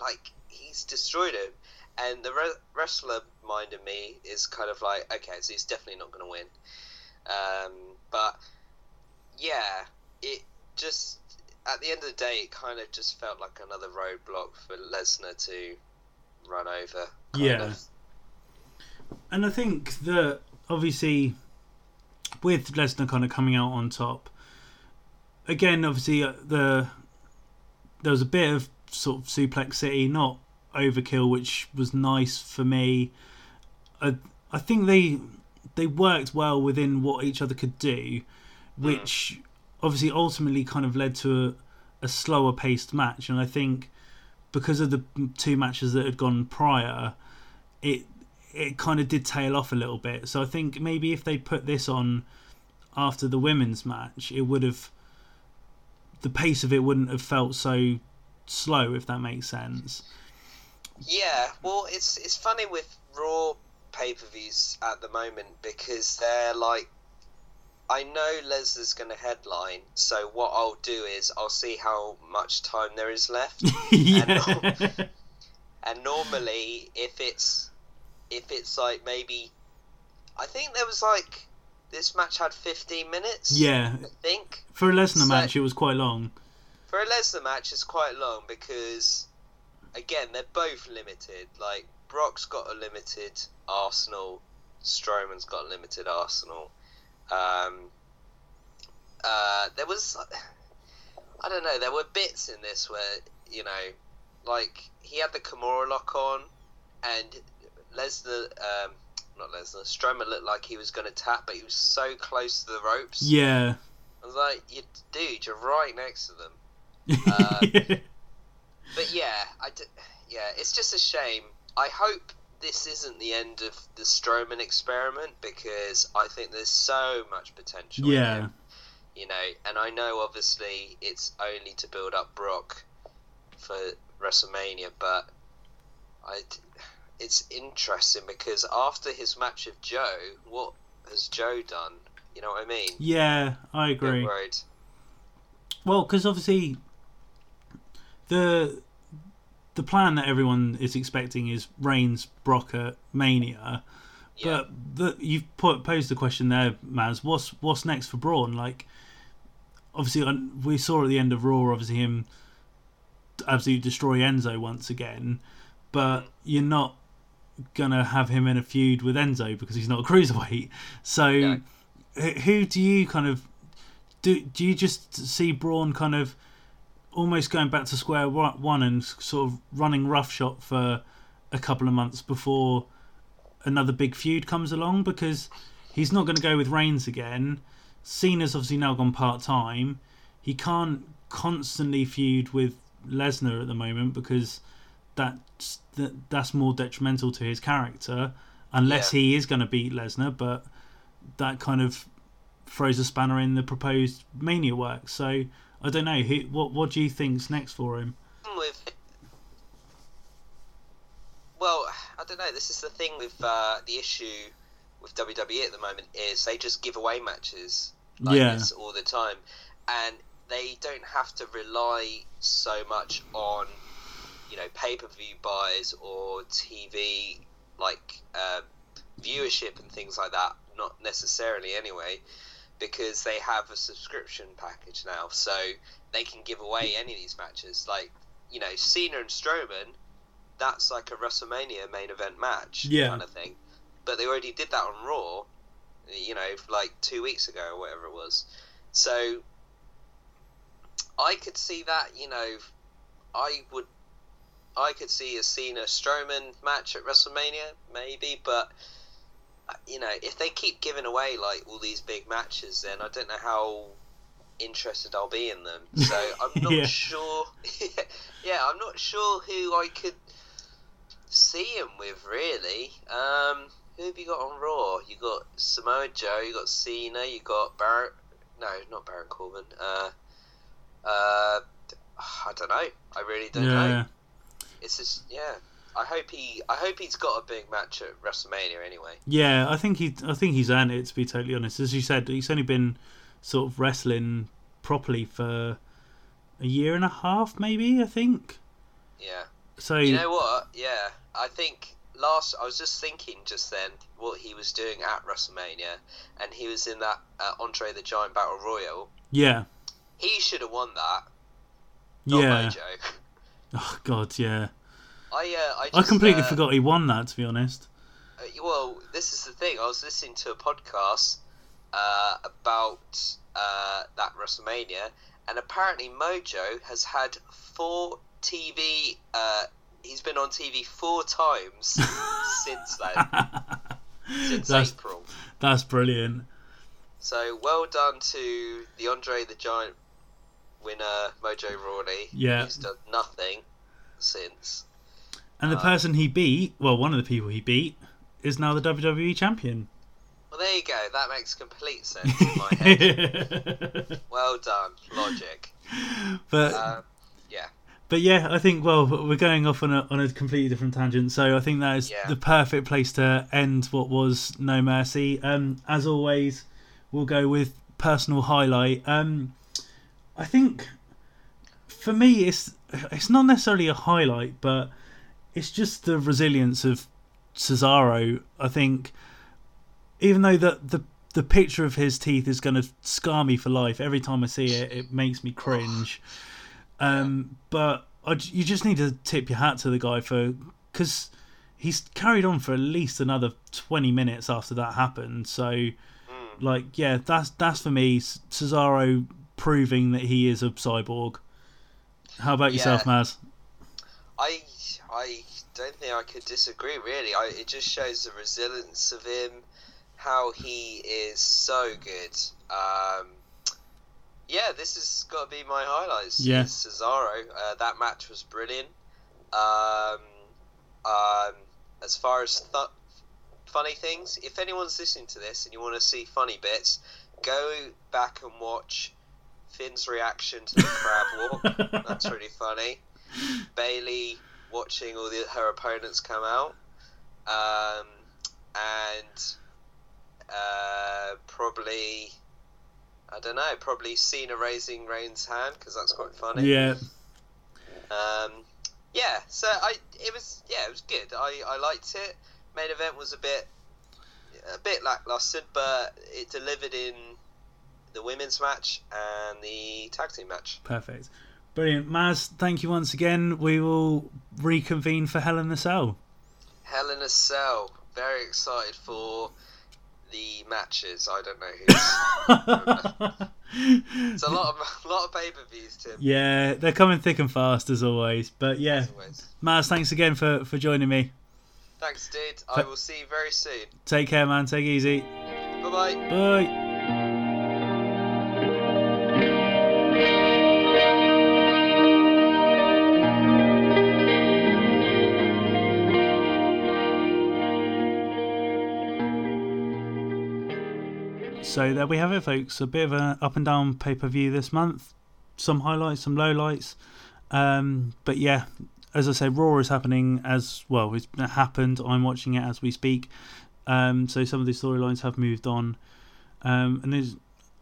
Speaker 2: like, he's destroyed him. And the re- wrestler mind in me is kind of like, okay, so he's definitely not going to win. Um, but, yeah, it just, at the end of the day, it kind of just felt like another roadblock for Lesnar to run over.
Speaker 1: Yeah.
Speaker 2: of.
Speaker 1: And I think that obviously with Lesnar kind of coming out on top, again, obviously uh, the there was a bit of sort of suplex city, not overkill, which was nice for me. I I think they they worked well within what each other could do, which obviously ultimately kind of led to a, a slower paced match. And I think because of the two matches that had gone prior, it it kind of did tail off a little bit. So I think maybe if they put this on after the women's match, it would have the pace of it wouldn't have felt so slow, if that makes sense.
Speaker 2: Yeah, well, it's it's funny with Raw pay per views at the moment because they're like, I know Lesnar's going to headline, so what I'll do is I'll see how much time there is left,
Speaker 1: yeah,
Speaker 2: and normally if it's if it's like maybe, I think there was like this match had 15 minutes.
Speaker 1: yeah.
Speaker 2: I think
Speaker 1: For a Lesnar
Speaker 2: So-
Speaker 1: match, it was quite long.
Speaker 2: for a Lesnar match, it's quite long because, again, they're both limited. Like Brock's got a limited arsenal, Strowman's got a limited arsenal. Um, uh, there was, I don't know, there were bits in this where you know, like he had the Kimura lock on, and Lesnar, um, not Lesnar, Strowman looked like he was going to tap, but he was so close to the ropes.
Speaker 1: Yeah.
Speaker 2: I was like, you, dude, you're right next to them. Uh, But yeah, I d- yeah, it's just a shame. I hope this isn't the end of the Strowman experiment because I think there's so much potential.
Speaker 1: yeah.
Speaker 2: him, you know, and I know obviously it's only to build up Brock for WrestleMania, but I, it's interesting because after his match with Joe, what has Joe done? You know what I mean?
Speaker 1: Yeah, I agree. Well, because obviously the the plan that everyone is expecting is Reigns Brock at Mania,
Speaker 2: Yeah.
Speaker 1: but the, you've put, posed the question there, Maz. What's what's next for Braun? Like, obviously, um, we saw at the end of Raw, obviously him absolutely destroy Enzo once again, but you're not gonna have him in a feud with Enzo because he's not a cruiserweight. So,
Speaker 2: No.
Speaker 1: who do you kind of do? Do you just see Braun kind of almost going back to square one one and sort of running roughshod for a couple of months before another big feud comes along? Because he's not going to go with Reigns again. Cena's obviously now gone part time. He can't constantly feud with Lesnar at the moment because that's that, that's more detrimental to his character unless
Speaker 2: Yeah.
Speaker 1: he is going to beat Lesnar. But that kind of throws a spanner in the proposed Mania work. So I don't know. Who, what what do you think's next for him?
Speaker 2: with well i don't know this is the thing with uh, the issue with wwe at the moment is they just give away matches like
Speaker 1: Yeah.
Speaker 2: this all the time and they don't have to rely so much on you know pay-per-view buys or tv like uh, viewership and things like that not necessarily anyway because they have a subscription package now so they can give away any of these matches like you know, Cena and Strowman, that's like a WrestleMania main event match
Speaker 1: Yeah.
Speaker 2: kind of thing. But they already did that on Raw, you know, like two weeks ago or whatever it was. So I could see that, you know, I would, I could see a Cena Strowman match at WrestleMania maybe, but uh, you know, if they keep giving away like all these big matches, then I don't know how interested I'll be in them. So I'm not
Speaker 1: Yeah.
Speaker 2: sure. yeah, I'm not sure who I could see him with really. Um, who have you got on Raw? You got Samoa Joe. You got Cena. You got Baron. No, not Baron Corbin. Uh, uh, I don't know. I really don't
Speaker 1: yeah.
Speaker 2: know. It's just yeah. I hope he. I hope he's got a big match at WrestleMania anyway.
Speaker 1: Yeah, I think he. I think he's earned it. To be totally honest, as you said, he's only been sort of wrestling properly for a year and a half, maybe. I think.
Speaker 2: Yeah.
Speaker 1: So
Speaker 2: You know what? Yeah, I think last. I was just thinking just then what he was doing at WrestleMania, and he was in that uh, Andre the Giant Battle Royal.
Speaker 1: yeah,
Speaker 2: He should have won that. Not
Speaker 1: yeah.
Speaker 2: Mojo.
Speaker 1: Oh God, yeah.
Speaker 2: I uh, I,
Speaker 1: I completely
Speaker 2: uh,
Speaker 1: forgot he won that. To be honest.
Speaker 2: Uh, well, this is the thing. I was listening to a podcast uh, about uh, that WrestleMania, and apparently Mojo has had four TV. Uh, he's been on TV four times since then, since
Speaker 1: That's
Speaker 2: April.
Speaker 1: that's brilliant.
Speaker 2: So well done to the Andre the Giant winner, Mojo Rawley.
Speaker 1: Yeah.
Speaker 2: he's done nothing since.
Speaker 1: And the
Speaker 2: Uh,
Speaker 1: person he beat, well, one of the people he beat, is now the WWE champion.
Speaker 2: Well, there you go. That makes complete sense in my head. Well done, logic.
Speaker 1: but
Speaker 2: Um, yeah.
Speaker 1: But yeah, I think well we're going off on a on a completely different tangent, so I think that is
Speaker 2: Yeah.
Speaker 1: the perfect place to end what was No Mercy. Um, as always, we'll go with personal highlight. Um, I think for me, it's it's not necessarily a highlight, but it's just the resilience of Cesaro. I think even though the the the picture of his teeth is going to scar me for life every time I see it, it makes me cringe. Um, but I you just need to tip your hat to the guy for because he's carried on for at least another twenty minutes after that happened. So, like, yeah, that's that's for me. Cesaro proving that he is a cyborg. How about yourself,
Speaker 2: Yeah.
Speaker 1: Maz?
Speaker 2: I I don't think I could disagree. Really, I, it just shows the resilience of him, how he is so good. Um, yeah, this has got to be my highlights.
Speaker 1: Yeah.
Speaker 2: Cesaro. Uh, that match was brilliant. Um, um, as far as th- funny things, if anyone's listening to this and you want to see funny bits, go back and watch Finn's reaction to the crab walk. That's really funny. Bayley watching all the, her opponents come out, um, and uh, probably I don't know, probably Cena raising Reigns' hand because that's quite funny.
Speaker 1: Yeah,
Speaker 2: Um, yeah, so I it was yeah it was good. I, I liked it. Main event was a bit a bit lackluster, but it delivered in the women's match and the tag team match.
Speaker 1: perfect, brilliant, Maz. Thank you once again. We will reconvene for Hell in the Cell.
Speaker 2: Hell in a Cell. Very excited for the matches. I don't know who's. it's a lot of a lot of pay per views, Tim.
Speaker 1: yeah, they're coming thick and fast as always. But yeah,
Speaker 2: always.
Speaker 1: Maz, thanks again for for joining me.
Speaker 2: Thanks, dude. I will see you very soon.
Speaker 1: Take care, man. Take it easy.
Speaker 2: Bye bye.
Speaker 1: Bye. So there we have it, folks. A bit of an up and down pay per view this month. Some highlights, some lowlights. Um, but yeah, as I say, Raw is happening as well. It's happened. I'm watching it as we speak. Um, so some of these storylines have moved on, um, and it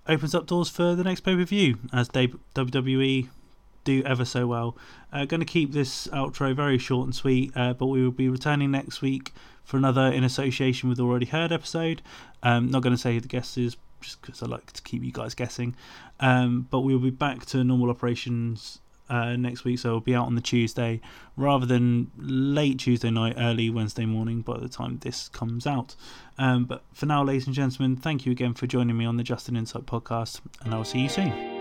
Speaker 1: opens up doors for the next pay per view as WWE do ever so well. Uh, going to keep this outro very short and sweet, uh, but we will be returning next week for another in association with already heard episode. Um, not going to say who the guest is just because I like to keep you guys guessing. Um, but we'll be back to normal operations uh, next week, so it'll be out on the Tuesday rather than late Tuesday night, early Wednesday morning by the time this comes out. Um, but for now, ladies and gentlemen, thank you again for joining me on the Just An Insight podcast, and I'll see you soon.